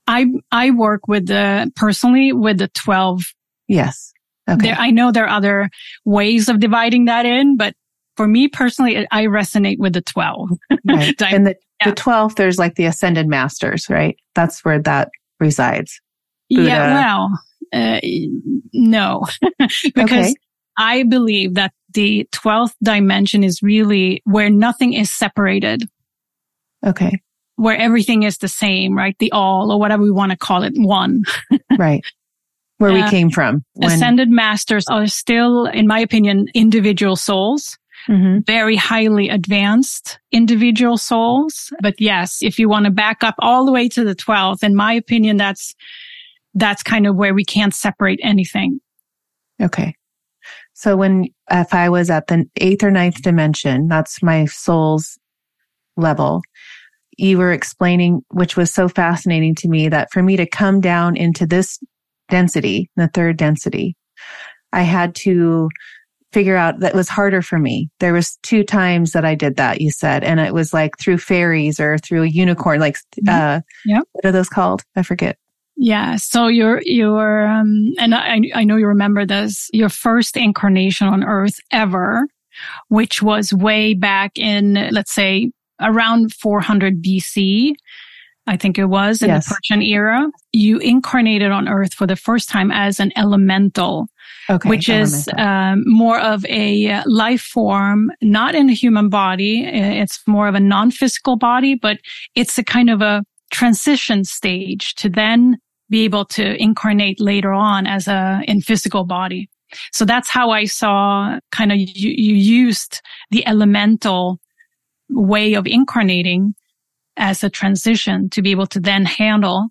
I I work with the personally with the twelve. Yes. Okay. There, I know there are other ways of dividing that in, but for me personally, I resonate with the 12. Right. [laughs] and the, yeah. the 12, there's like the ascended masters, right? That's where that resides. Buddha. Yeah. Well, uh, no, [laughs] because okay. I believe that the 12th dimension is really where nothing is separated. Okay. Where everything is the same, right? The all or whatever we want to call it, one. [laughs] right. Where uh, we came from. When... Ascended masters are still, in my opinion, individual souls. Mm-hmm. Very highly advanced individual souls. But yes, if you want to back up all the way to the 12th, in my opinion, that's, that's kind of where we can't separate anything. Okay. So when, if I was at the eighth or ninth dimension, that's my soul's level, you were explaining, which was so fascinating to me that for me to come down into this density, the third density, I had to figure out that was harder for me. There was two times that I did that, you said, and it was like through fairies or through a unicorn, like, mm-hmm. uh, yeah. what are those called? I forget. Yeah. So your, your, um, and I, I know you remember this, your first incarnation on earth ever, which was way back in, let's say around 400 BC. I think it was in yes. the Persian era. You incarnated on earth for the first time as an elemental, okay, which elemental. is um, more of a life form, not in a human body. It's more of a non-physical body, but it's a kind of a transition stage to then be able to incarnate later on as a in physical body. So that's how I saw kind of you, you used the elemental way of incarnating as a transition to be able to then handle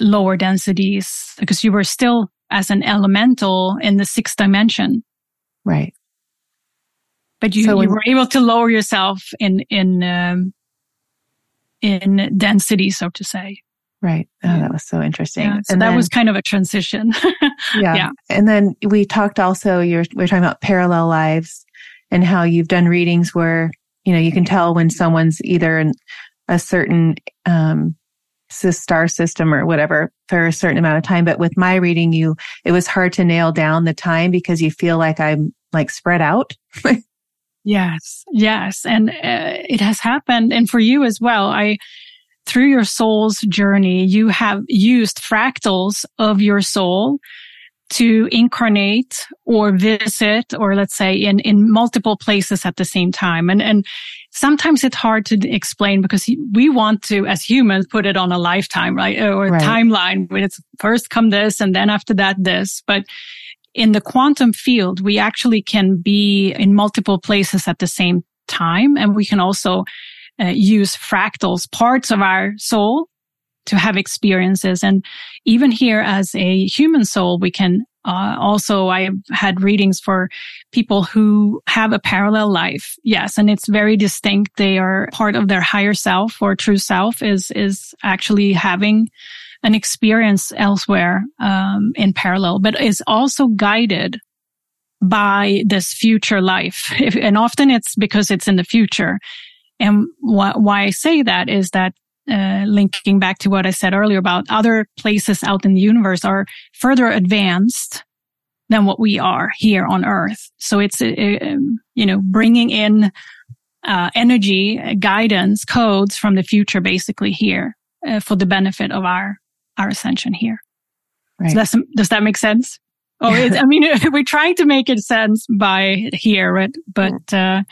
lower densities because you were still as an elemental in the sixth dimension. Right. But you, so you were able to lower yourself in, in, um, in density, so to say. Right. Oh, that was so interesting. Yeah, so and that then, was kind of a transition. [laughs] yeah. yeah. And then we talked also, you're, we are talking about parallel lives and how you've done readings where, you know, you can tell when someone's either in a certain, um, star system or whatever for a certain amount of time. But with my reading, you, it was hard to nail down the time because you feel like I'm like spread out. [laughs] yes. Yes. And uh, it has happened. And for you as well. I, through your soul's journey, you have used fractals of your soul to incarnate or visit or let's say in, in multiple places at the same time. And, and sometimes it's hard to explain because we want to, as humans, put it on a lifetime, right? Or a right. timeline when it's first come this and then after that this. But in the quantum field, we actually can be in multiple places at the same time. And we can also uh, use fractals, parts of our soul to have experiences. And even here as a human soul, we can uh, also, I had readings for people who have a parallel life. Yes. And it's very distinct. They are part of their higher self or true self is, is actually having an experience elsewhere, um, in parallel, but is also guided by this future life. [laughs] If, and often it's because it's in the future. And wh- why I say that is that uh, linking back to what I said earlier about other places out in the universe are further advanced than what we are here on Earth. So it's, uh, um, you know, bringing in uh, energy, guidance, codes from the future, basically here uh, for the benefit of our our ascension here. Right. So does that make sense? Oh, I mean, [laughs] we're trying to make it sense by here, right? but [laughs] uh,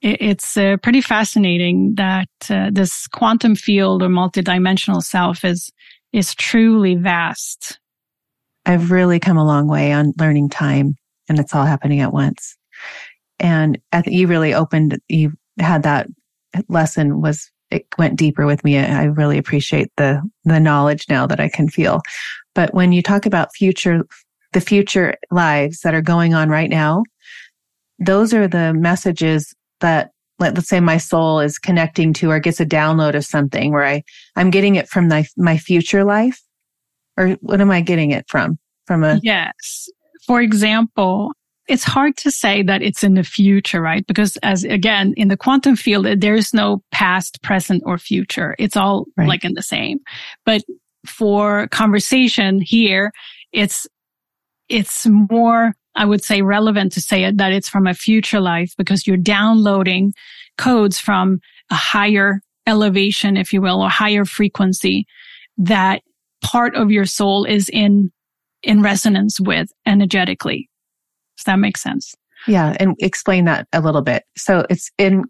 it's uh, pretty fascinating that uh, this quantum field or multidimensional self is is truly vast. I've really come a long way on learning time, and it's all happening at once. And I think you really opened. You had that lesson was it went deeper with me. I really appreciate the the knowledge now that I can feel. But when you talk about future, the future lives that are going on right now, those are the messages that let, us say my soul is connecting to or gets a download of something where I, I'm getting it from my, my future life or what am I getting it from? From a. Yes. For example, it's hard to say that it's in the future, right? Because as again, in the quantum field, there's no past, present, or future. It's all right. like in the same. But for conversation here, it's, it's more I would say relevant to say it that it's from a future life because you're downloading codes from a higher elevation, if you will, or higher frequency that part of your soul is in, in resonance with energetically. Does that make sense? Yeah. And explain that a little bit. So it's in,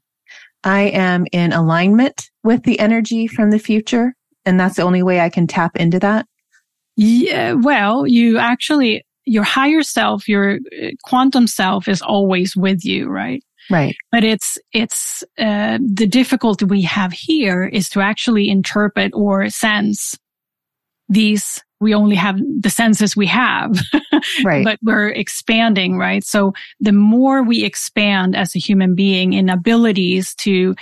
I am in alignment with the energy from the future. And that's the only way I can tap into that. Yeah. Well, you actually your higher self, your uh, quantum self is always with you, right? Right. But it's, it's, uh, the difficulty we have here is to actually interpret or sense these. We only have the senses we have, [laughs] right. but we're expanding, right? So the more we expand as a human being in abilities to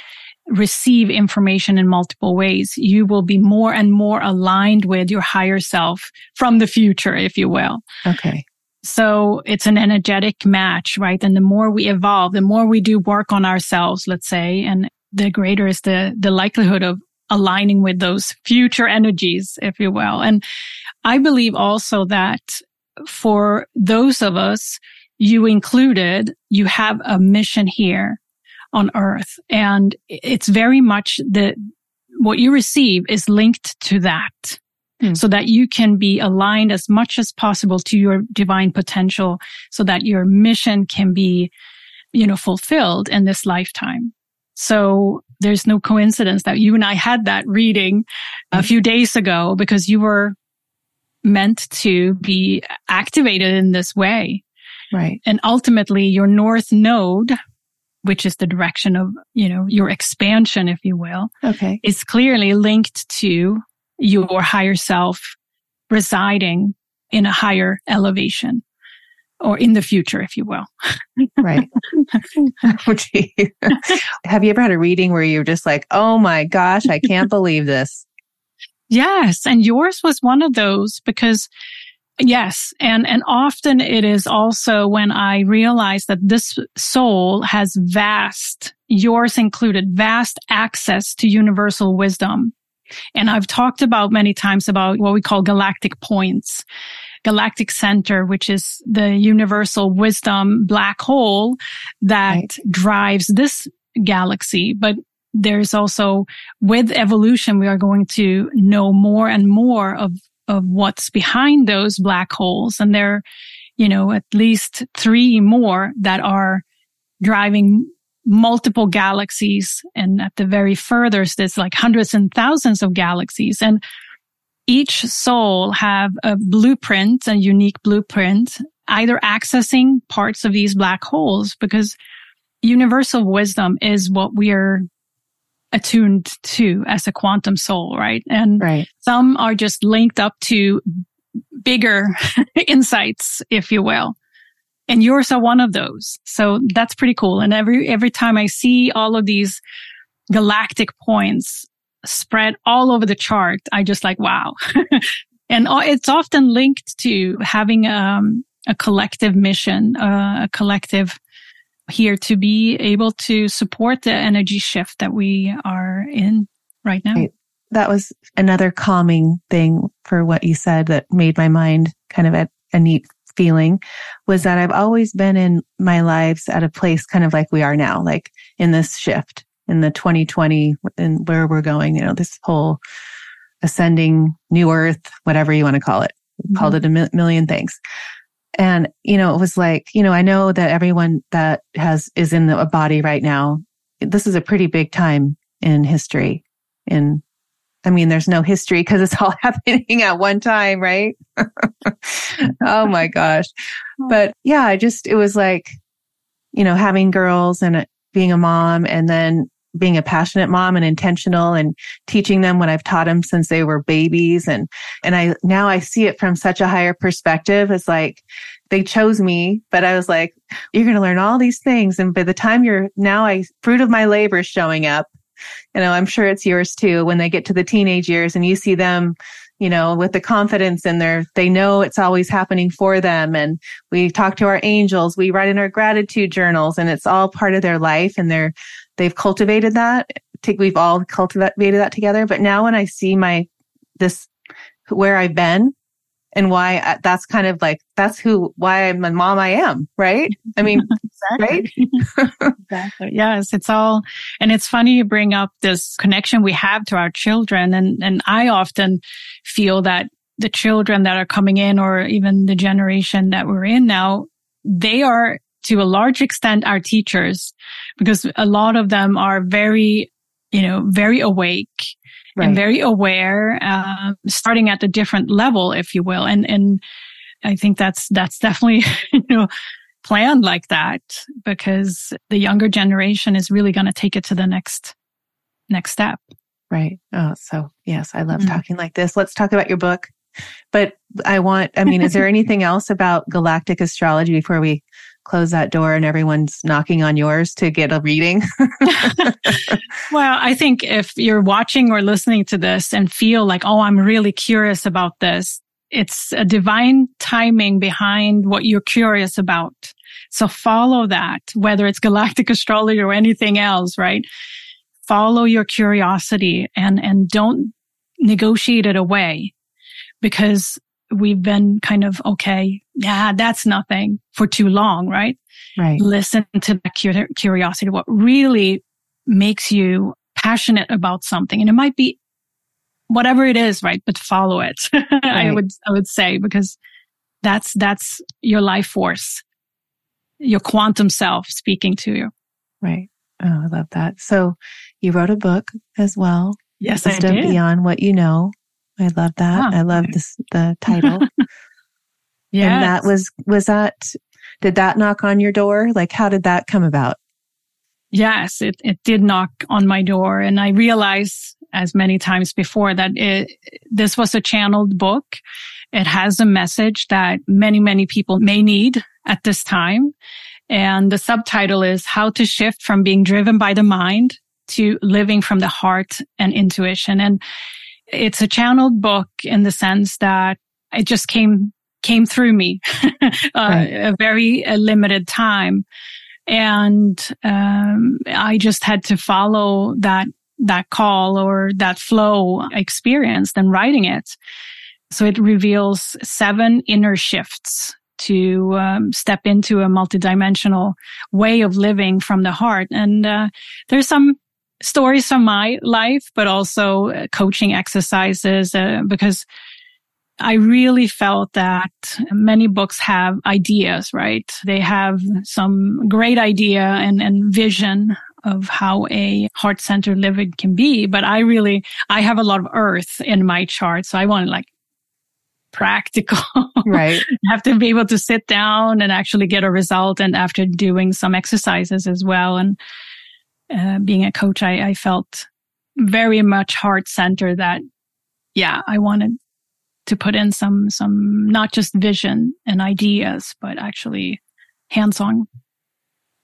receive information in multiple ways, you will be more and more aligned with your higher self from the future, if you will. Okay. So it's an energetic match, right? And the more we evolve, the more we do work on ourselves, let's say, and the greater is the, the likelihood of aligning with those future energies, if you will. And I believe also that for those of us, you included, you have a mission here on earth. And it's very much the, what you receive is linked to that. Hmm. So that you can be aligned as much as possible to your divine potential so that your mission can be, you know, fulfilled in this lifetime. So there's no coincidence that you and I had that reading a few days ago because you were meant to be activated in this way. Right. And ultimately your north node, which is the direction of, you know, your expansion, if you will. Okay. Is clearly linked to your higher self residing in a higher elevation or in the future, if you will. [laughs] right. [laughs] [laughs] Have you ever had a reading where you're just like, oh my gosh, I can't believe this? Yes. And yours was one of those because Yes. And, and often it is also when I realize that this soul has vast, yours included, vast access to universal wisdom. And I've talked about many times about what we call galactic points, galactic center, which is the universal wisdom black hole that right. drives this galaxy. But there's also with evolution, we are going to know more and more of of what's behind those black holes. And there, you know, at least three more that are driving multiple galaxies. And at the very furthest, there's like hundreds and thousands of galaxies. And each soul have a blueprint, a unique blueprint either accessing parts of these black holes because universal wisdom is what we are attuned to as a quantum soul, right? And right. some are just linked up to bigger [laughs] insights, if you will. And yours are one of those. So that's pretty cool. And every, every time I see all of these galactic points spread all over the chart, I just like, wow. [laughs] and it's often linked to having, um, a collective mission, uh, a collective here to be able to support the energy shift that we are in right now. Right. That was another calming thing for what you said that made my mind kind of at a neat feeling was that I've always been in my lives at a place kind of like we are now, like in this shift in the 2020 and where we're going, you know, this whole ascending new earth, whatever you want to call it, mm-hmm. called it a mi- million things. And, you know, it was like, you know, I know that everyone that has, is in the body right now, this is a pretty big time in history. In, I mean, there's no history because it's all [laughs] happening at one time, right? [laughs] oh my gosh. But yeah, I just, it was like, you know, having girls and being a mom and then being a passionate mom and intentional and teaching them what I've taught them since they were babies. And, and I, now I see it from such a higher perspective. It's like they chose me, but I was like, you're going to learn all these things. And by the time you're now I fruit of my labor is showing up, you know, I'm sure it's yours too when they get to the teenage years and you see them you know, with the confidence in their, they know it's always happening for them. And we talk to our angels, we write in our gratitude journals and it's all part of their life and they're, they've cultivated that. Take we've all cultivated that together. But now when I see my, this, where I've been and why I, that's kind of like, that's who, why I'm a mom I am, right? I mean, [laughs] right? [laughs] exactly. Yes. It's all, and it's funny you bring up this connection we have to our children. And, and I often feel that the children that are coming in or even the generation that we're in now, they are to a large extent our teachers because a lot of them are very, you know, very awake right. and very aware, uh, starting at a different level, if you will. And, and I think that's, that's definitely, [laughs] you know, planned like that because the younger generation is really going to take it to the next, next step. Right. Oh, so yes, I love mm-hmm. talking like this. Let's talk about your book. But I want, I mean, is there [laughs] anything else about galactic astrology before we close that door and everyone's knocking on yours to get a reading? [laughs] well, I think if you're watching or listening to this and feel like, oh, I'm really curious about this, it's a divine timing behind what you're curious about. So follow that, whether it's galactic [laughs] astrology or anything else, right? Follow your curiosity and, and don't negotiate it away because we've been kind of, okay, yeah, that's nothing for too long, right? Right. Listen to that curiosity, what really makes you passionate about something. And it might be whatever it is, right? But follow it. [laughs] Right. I would, I would say, because that's, that's your life force, your quantum self speaking to you. Right. Oh, I love that. So you wrote a book as well. Yes, Wisdom I did. Beyond What You Know. I love that. I love this, the title. yeah. [laughs] And that was, was that, did that knock on your door? Like, how did that come about? Yes, it, it did knock on my door. And I realized as many times before that it, this was a channeled book. It has a message that many, many people may need at this time. And the subtitle is how to shift from being driven by the mind to living from the heart and intuition. And it's a channeled book in the sense that it just came came through me [laughs] uh, right. a very a limited time. And um, i just had to follow that that call or that flow experience and writing it. So it reveals seven inner shifts to um, step into a multidimensional way of living from the heart. And uh, there's some stories from my life, but also uh, coaching exercises, uh, because I really felt that many books have ideas, right? They have some great idea and, and vision of how a heart centered living can be. But I really, I have a lot of earth in my chart. So I want like practical. Right. [laughs] you have to be able to sit down and actually get a result. And after doing some exercises as well and uh, being a coach, I, I felt very much heart centered that, yeah, I wanted to put in some, some, not just vision and ideas, but actually hands on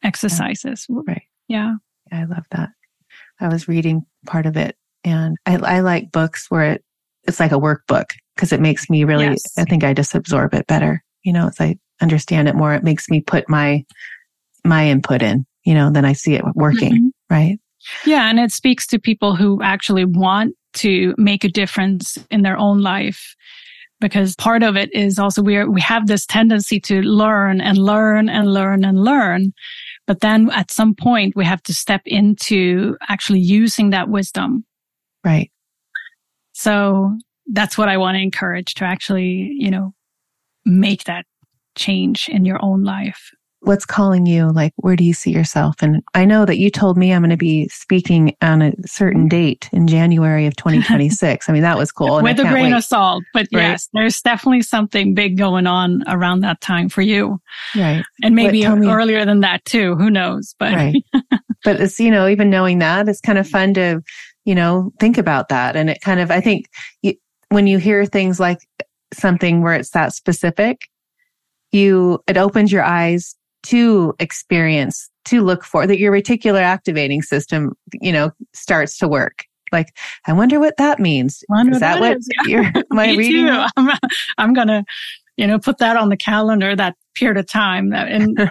exercises. Yeah. Right. Yeah. I love that. I was reading part of it and I, I like books where it, it's like a workbook because it makes me really, yes. I think I just absorb it better. You know, as I understand it more, it makes me put my, my input in, you know, then I see it working. Mm-hmm. Right. Yeah. And it speaks to people who actually want to make a difference in their own life because part of it is also we we have this tendency to learn and learn and learn and learn. But then at some point we have to step into actually using that wisdom. Right. So that's what I want to encourage to actually, you know, make that change in your own life what's calling you? Like, where do you see yourself? And I know that you told me I'm going to be speaking on a certain date in January of 2026. I mean, that was [laughs] cool. With a grain wait. of salt. But right. yes, there's definitely something big going on around that time for you. Right. And maybe earlier me, than that too. Who knows? But, right. but it's, you know, even knowing that, it's kind of fun to, you know, think about that. And it kind of, I think you, when you hear things like something where it's that specific, you, it opens your eyes to experience, to look for that your reticular activating system, you know, starts to work. Like, I wonder what that means. Wonder is that, that what is, yeah. [laughs] you're, my [laughs] reading? Too. I'm, I'm going to, you know, put that on the calendar, that period of time. And [laughs]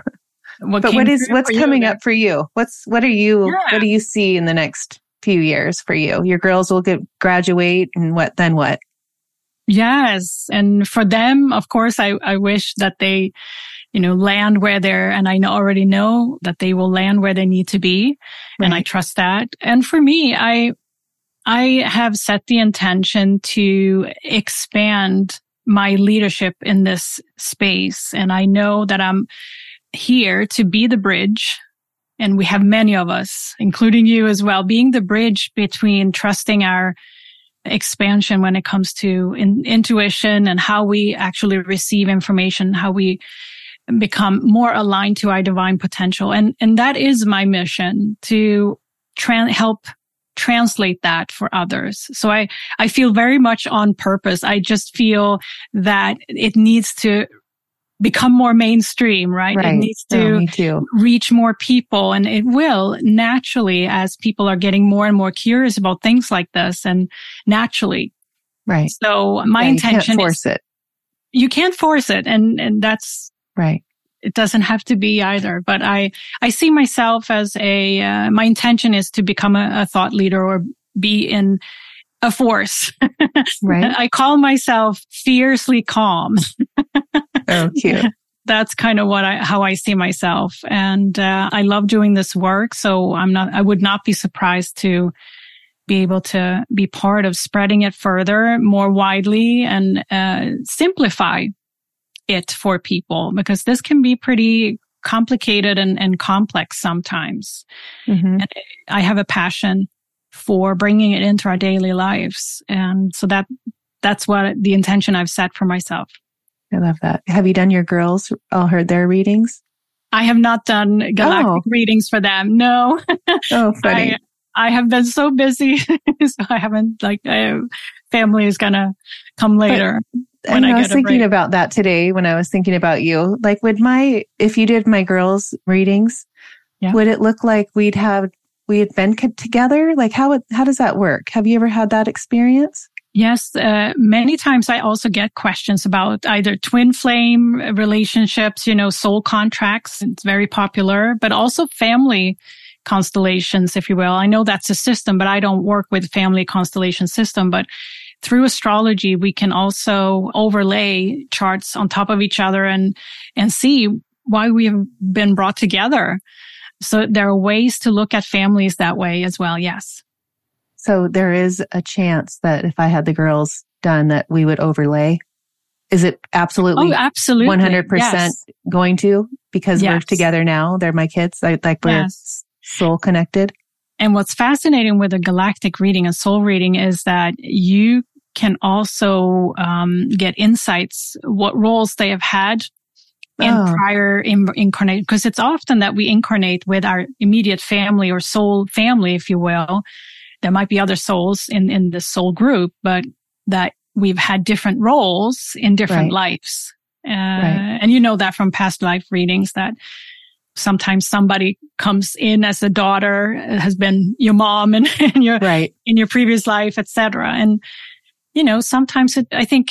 what but what is, what's coming up for you? What's, what are you, yeah. what do you see in the next few years for you? Your girls will get graduate and what, then what? Yes. And for them, of course, I, I wish that they, you know, land where they're, and I already know that they will land where they need to be. Right. And I trust that. And for me, I, I have set the intention to expand my leadership in this space. And I know that I'm here to be the bridge. And we have many of us, including you as well, being the bridge between trusting our expansion when it comes to in, intuition and how we actually receive information, how we become more aligned to our divine potential. And, and that is my mission to tra- help translate that for others. So I, I feel very much on purpose. I just feel that it needs to become more mainstream, right? right. It needs oh, to no, reach more people and it will naturally as people are getting more and more curious about things like this and naturally. Right. So my yeah, intention you can't force is, it. You can't force it. And, and that's right. It doesn't have to be either, but I, I see myself as a, uh, my intention is to become a, a thought leader or be in a force. Right. [laughs] I call myself fiercely calm. oh, [laughs] cute. That's kind of what I, how I see myself. And, uh, I love doing this work. So I'm not, I would not be surprised to be able to be part of spreading it further more widely and, uh, simplify it for people because this can be pretty complicated and, and complex sometimes. Mm-hmm. And I have a passion for bringing it into our daily lives. And so that, that's what the intention I've set for myself. I love that. Have you done your girls all heard their readings? I have not done galactic oh. readings for them. No. [laughs] Oh, funny. I, I have been so busy. [laughs] so I haven't like, I, family is going to come later. But, and I, I was thinking about that today when I was thinking about you. Like, would my, if you did my girls readings, yeah. would it look like we'd have we had been together? Like how, how does that work? Have you ever had that experience? Yes, uh, many times I also get questions about either twin flame relationships, you know, soul contracts. It's very popular, but also family constellations, if you will. I know that's a system, but I don't work with family constellation system, but through astrology, we can also overlay charts on top of each other and, and see why we have been brought together. So there are ways to look at families that way as well. Yes. So there is a chance that if I had the girls done that we would overlay. Is it absolutely? Oh, absolutely. 100% yes. going to because yes. we're together now. They're my kids. I, like we're yes. soul connected. And what's fascinating with a galactic reading, a soul reading is that you can also um, get insights what roles they have had in oh. prior in, incarnate because it's often that we incarnate with our immediate family or soul family if you will there might be other souls in in the soul group but that we've had different roles in different right. lives uh, right. and you know that from past life readings that sometimes somebody comes in as a daughter has been your mom and [laughs] in your right. in your previous life etc and you know sometimes it, i think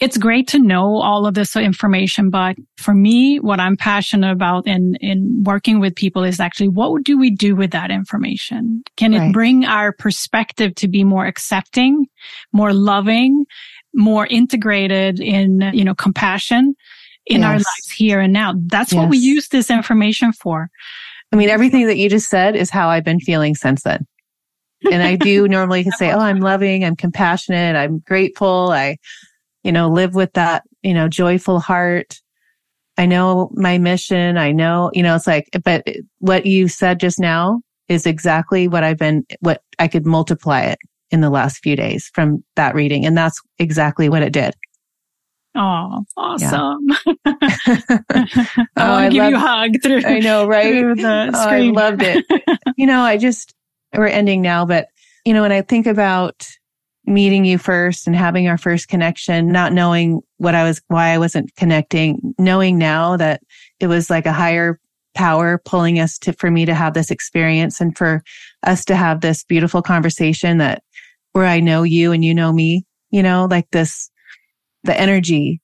it's great to know all of this information, but for me, what I'm passionate about in, in working with people is actually what do we do with that information? Can right. it bring our perspective to be more accepting, more loving, more integrated in, you know, compassion in yes. our lives here and now? That's yes. what we use this information for. I mean, everything that you just said is how I've been feeling since then. And I do normally say, Oh, I'm loving, I'm compassionate, I'm grateful. I, you know, live with that, you know, joyful heart. I know my mission. I know, you know, it's like, but what you said just now is exactly what I've been, what I could multiply it in the last few days from that reading. And that's exactly what it did. [laughs] Oh, awesome. Yeah. I oh, to give you a hug through. I know, right? Oh, I loved it. [laughs] you know, I just, we're ending now, but you know, when I think about meeting you first and having our first connection, not knowing what I was, why I wasn't connecting, knowing now that it was like a higher power pulling us to, for me to have this experience and for us to have this beautiful conversation that where I know you and you know me, you know, like this, the energy.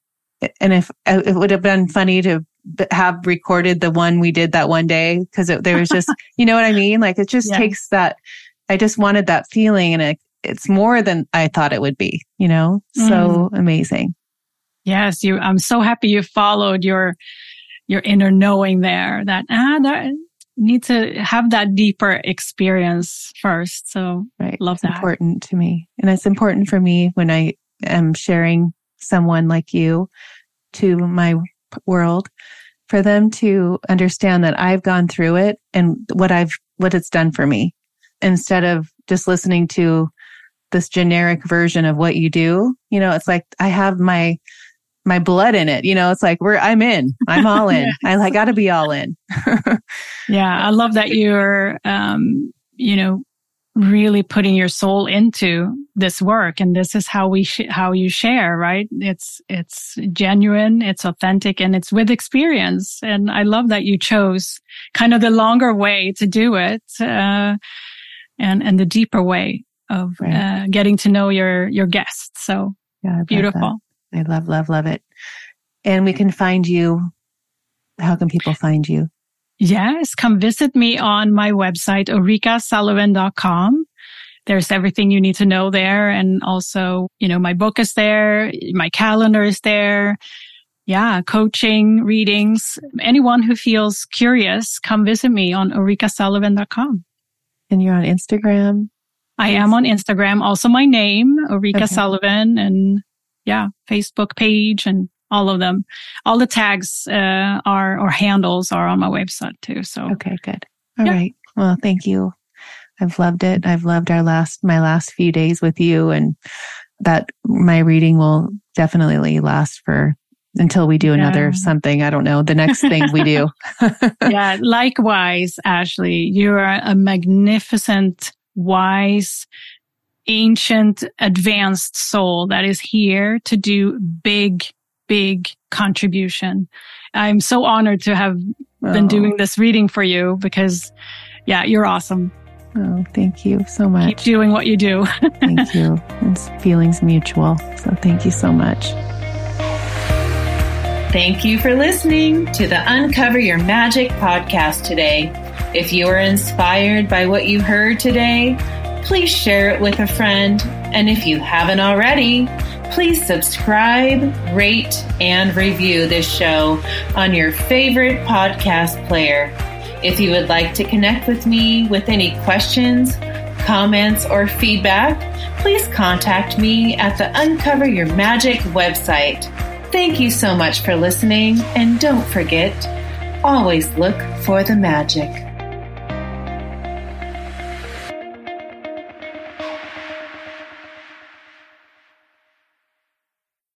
And if it would have been funny to have recorded the one we did that one day because there was just, [laughs] you know what I mean? Like it just yeah. takes that. I just wanted that feeling and it, it's more than I thought it would be, you know? So mm. amazing. Yes, you I'm so happy you followed your your inner knowing there that ah that need to have that deeper experience first. So right. love it's that. important to me. And it's important for me when I am sharing someone like you to my world for them to understand that I've gone through it and what I've what it's done for me instead of just listening to this generic version of what you do. You know, it's like I have my my blood in it. You know, it's like we're I'm in. I'm all in. [laughs] I, I got to be all in. [laughs] yeah, I love that you're um, you know, really putting your soul into this work and this is how we sh- how you share, right? It's it's genuine, it's authentic and it's with experience. And I love that you chose kind of the longer way to do it. Uh, and and the deeper way of right. uh, getting to know your your guests. So yeah, beautiful. I love, love, love it. And we can find you. How can people find you? Yes, come visit me on my website, ulrikasullivan.com. There's everything you need to know there. And also, you know, my book is there. My calendar is there. Yeah, coaching, readings. Anyone who feels curious, come visit me on ulrikasullivan.com. And you're on Instagram? I am on Instagram, also my name, Ulrika okay. Sullivan, and yeah, Facebook page and all of them. All the tags uh, are or handles are on my website too. So okay, good. All yeah. right. Well, thank you. I've loved it. I've loved our last my last few days with you, and that my reading will definitely last for until we do another yeah. something. I don't know. The next thing we do. [laughs] [laughs] yeah. Likewise, Ashley, you are a magnificent wise, ancient, advanced soul that is here to do big, big contribution. I'm so honored to have oh. been doing this reading for you because, yeah, you're awesome. Oh, thank you so much. Keep doing what you do. [laughs] thank you. It's feelings mutual. So thank you so much. Thank you for listening to the Uncover Your Magic podcast today. If you are inspired by what you heard today, please share it with a friend. And if you haven't already, please subscribe, rate, and review this show on your favorite podcast player. If you would like to connect with me with any questions, comments, or feedback, please contact me at the Uncover Your Magic website. Thank you so much for listening, and don't forget, always look for the magic.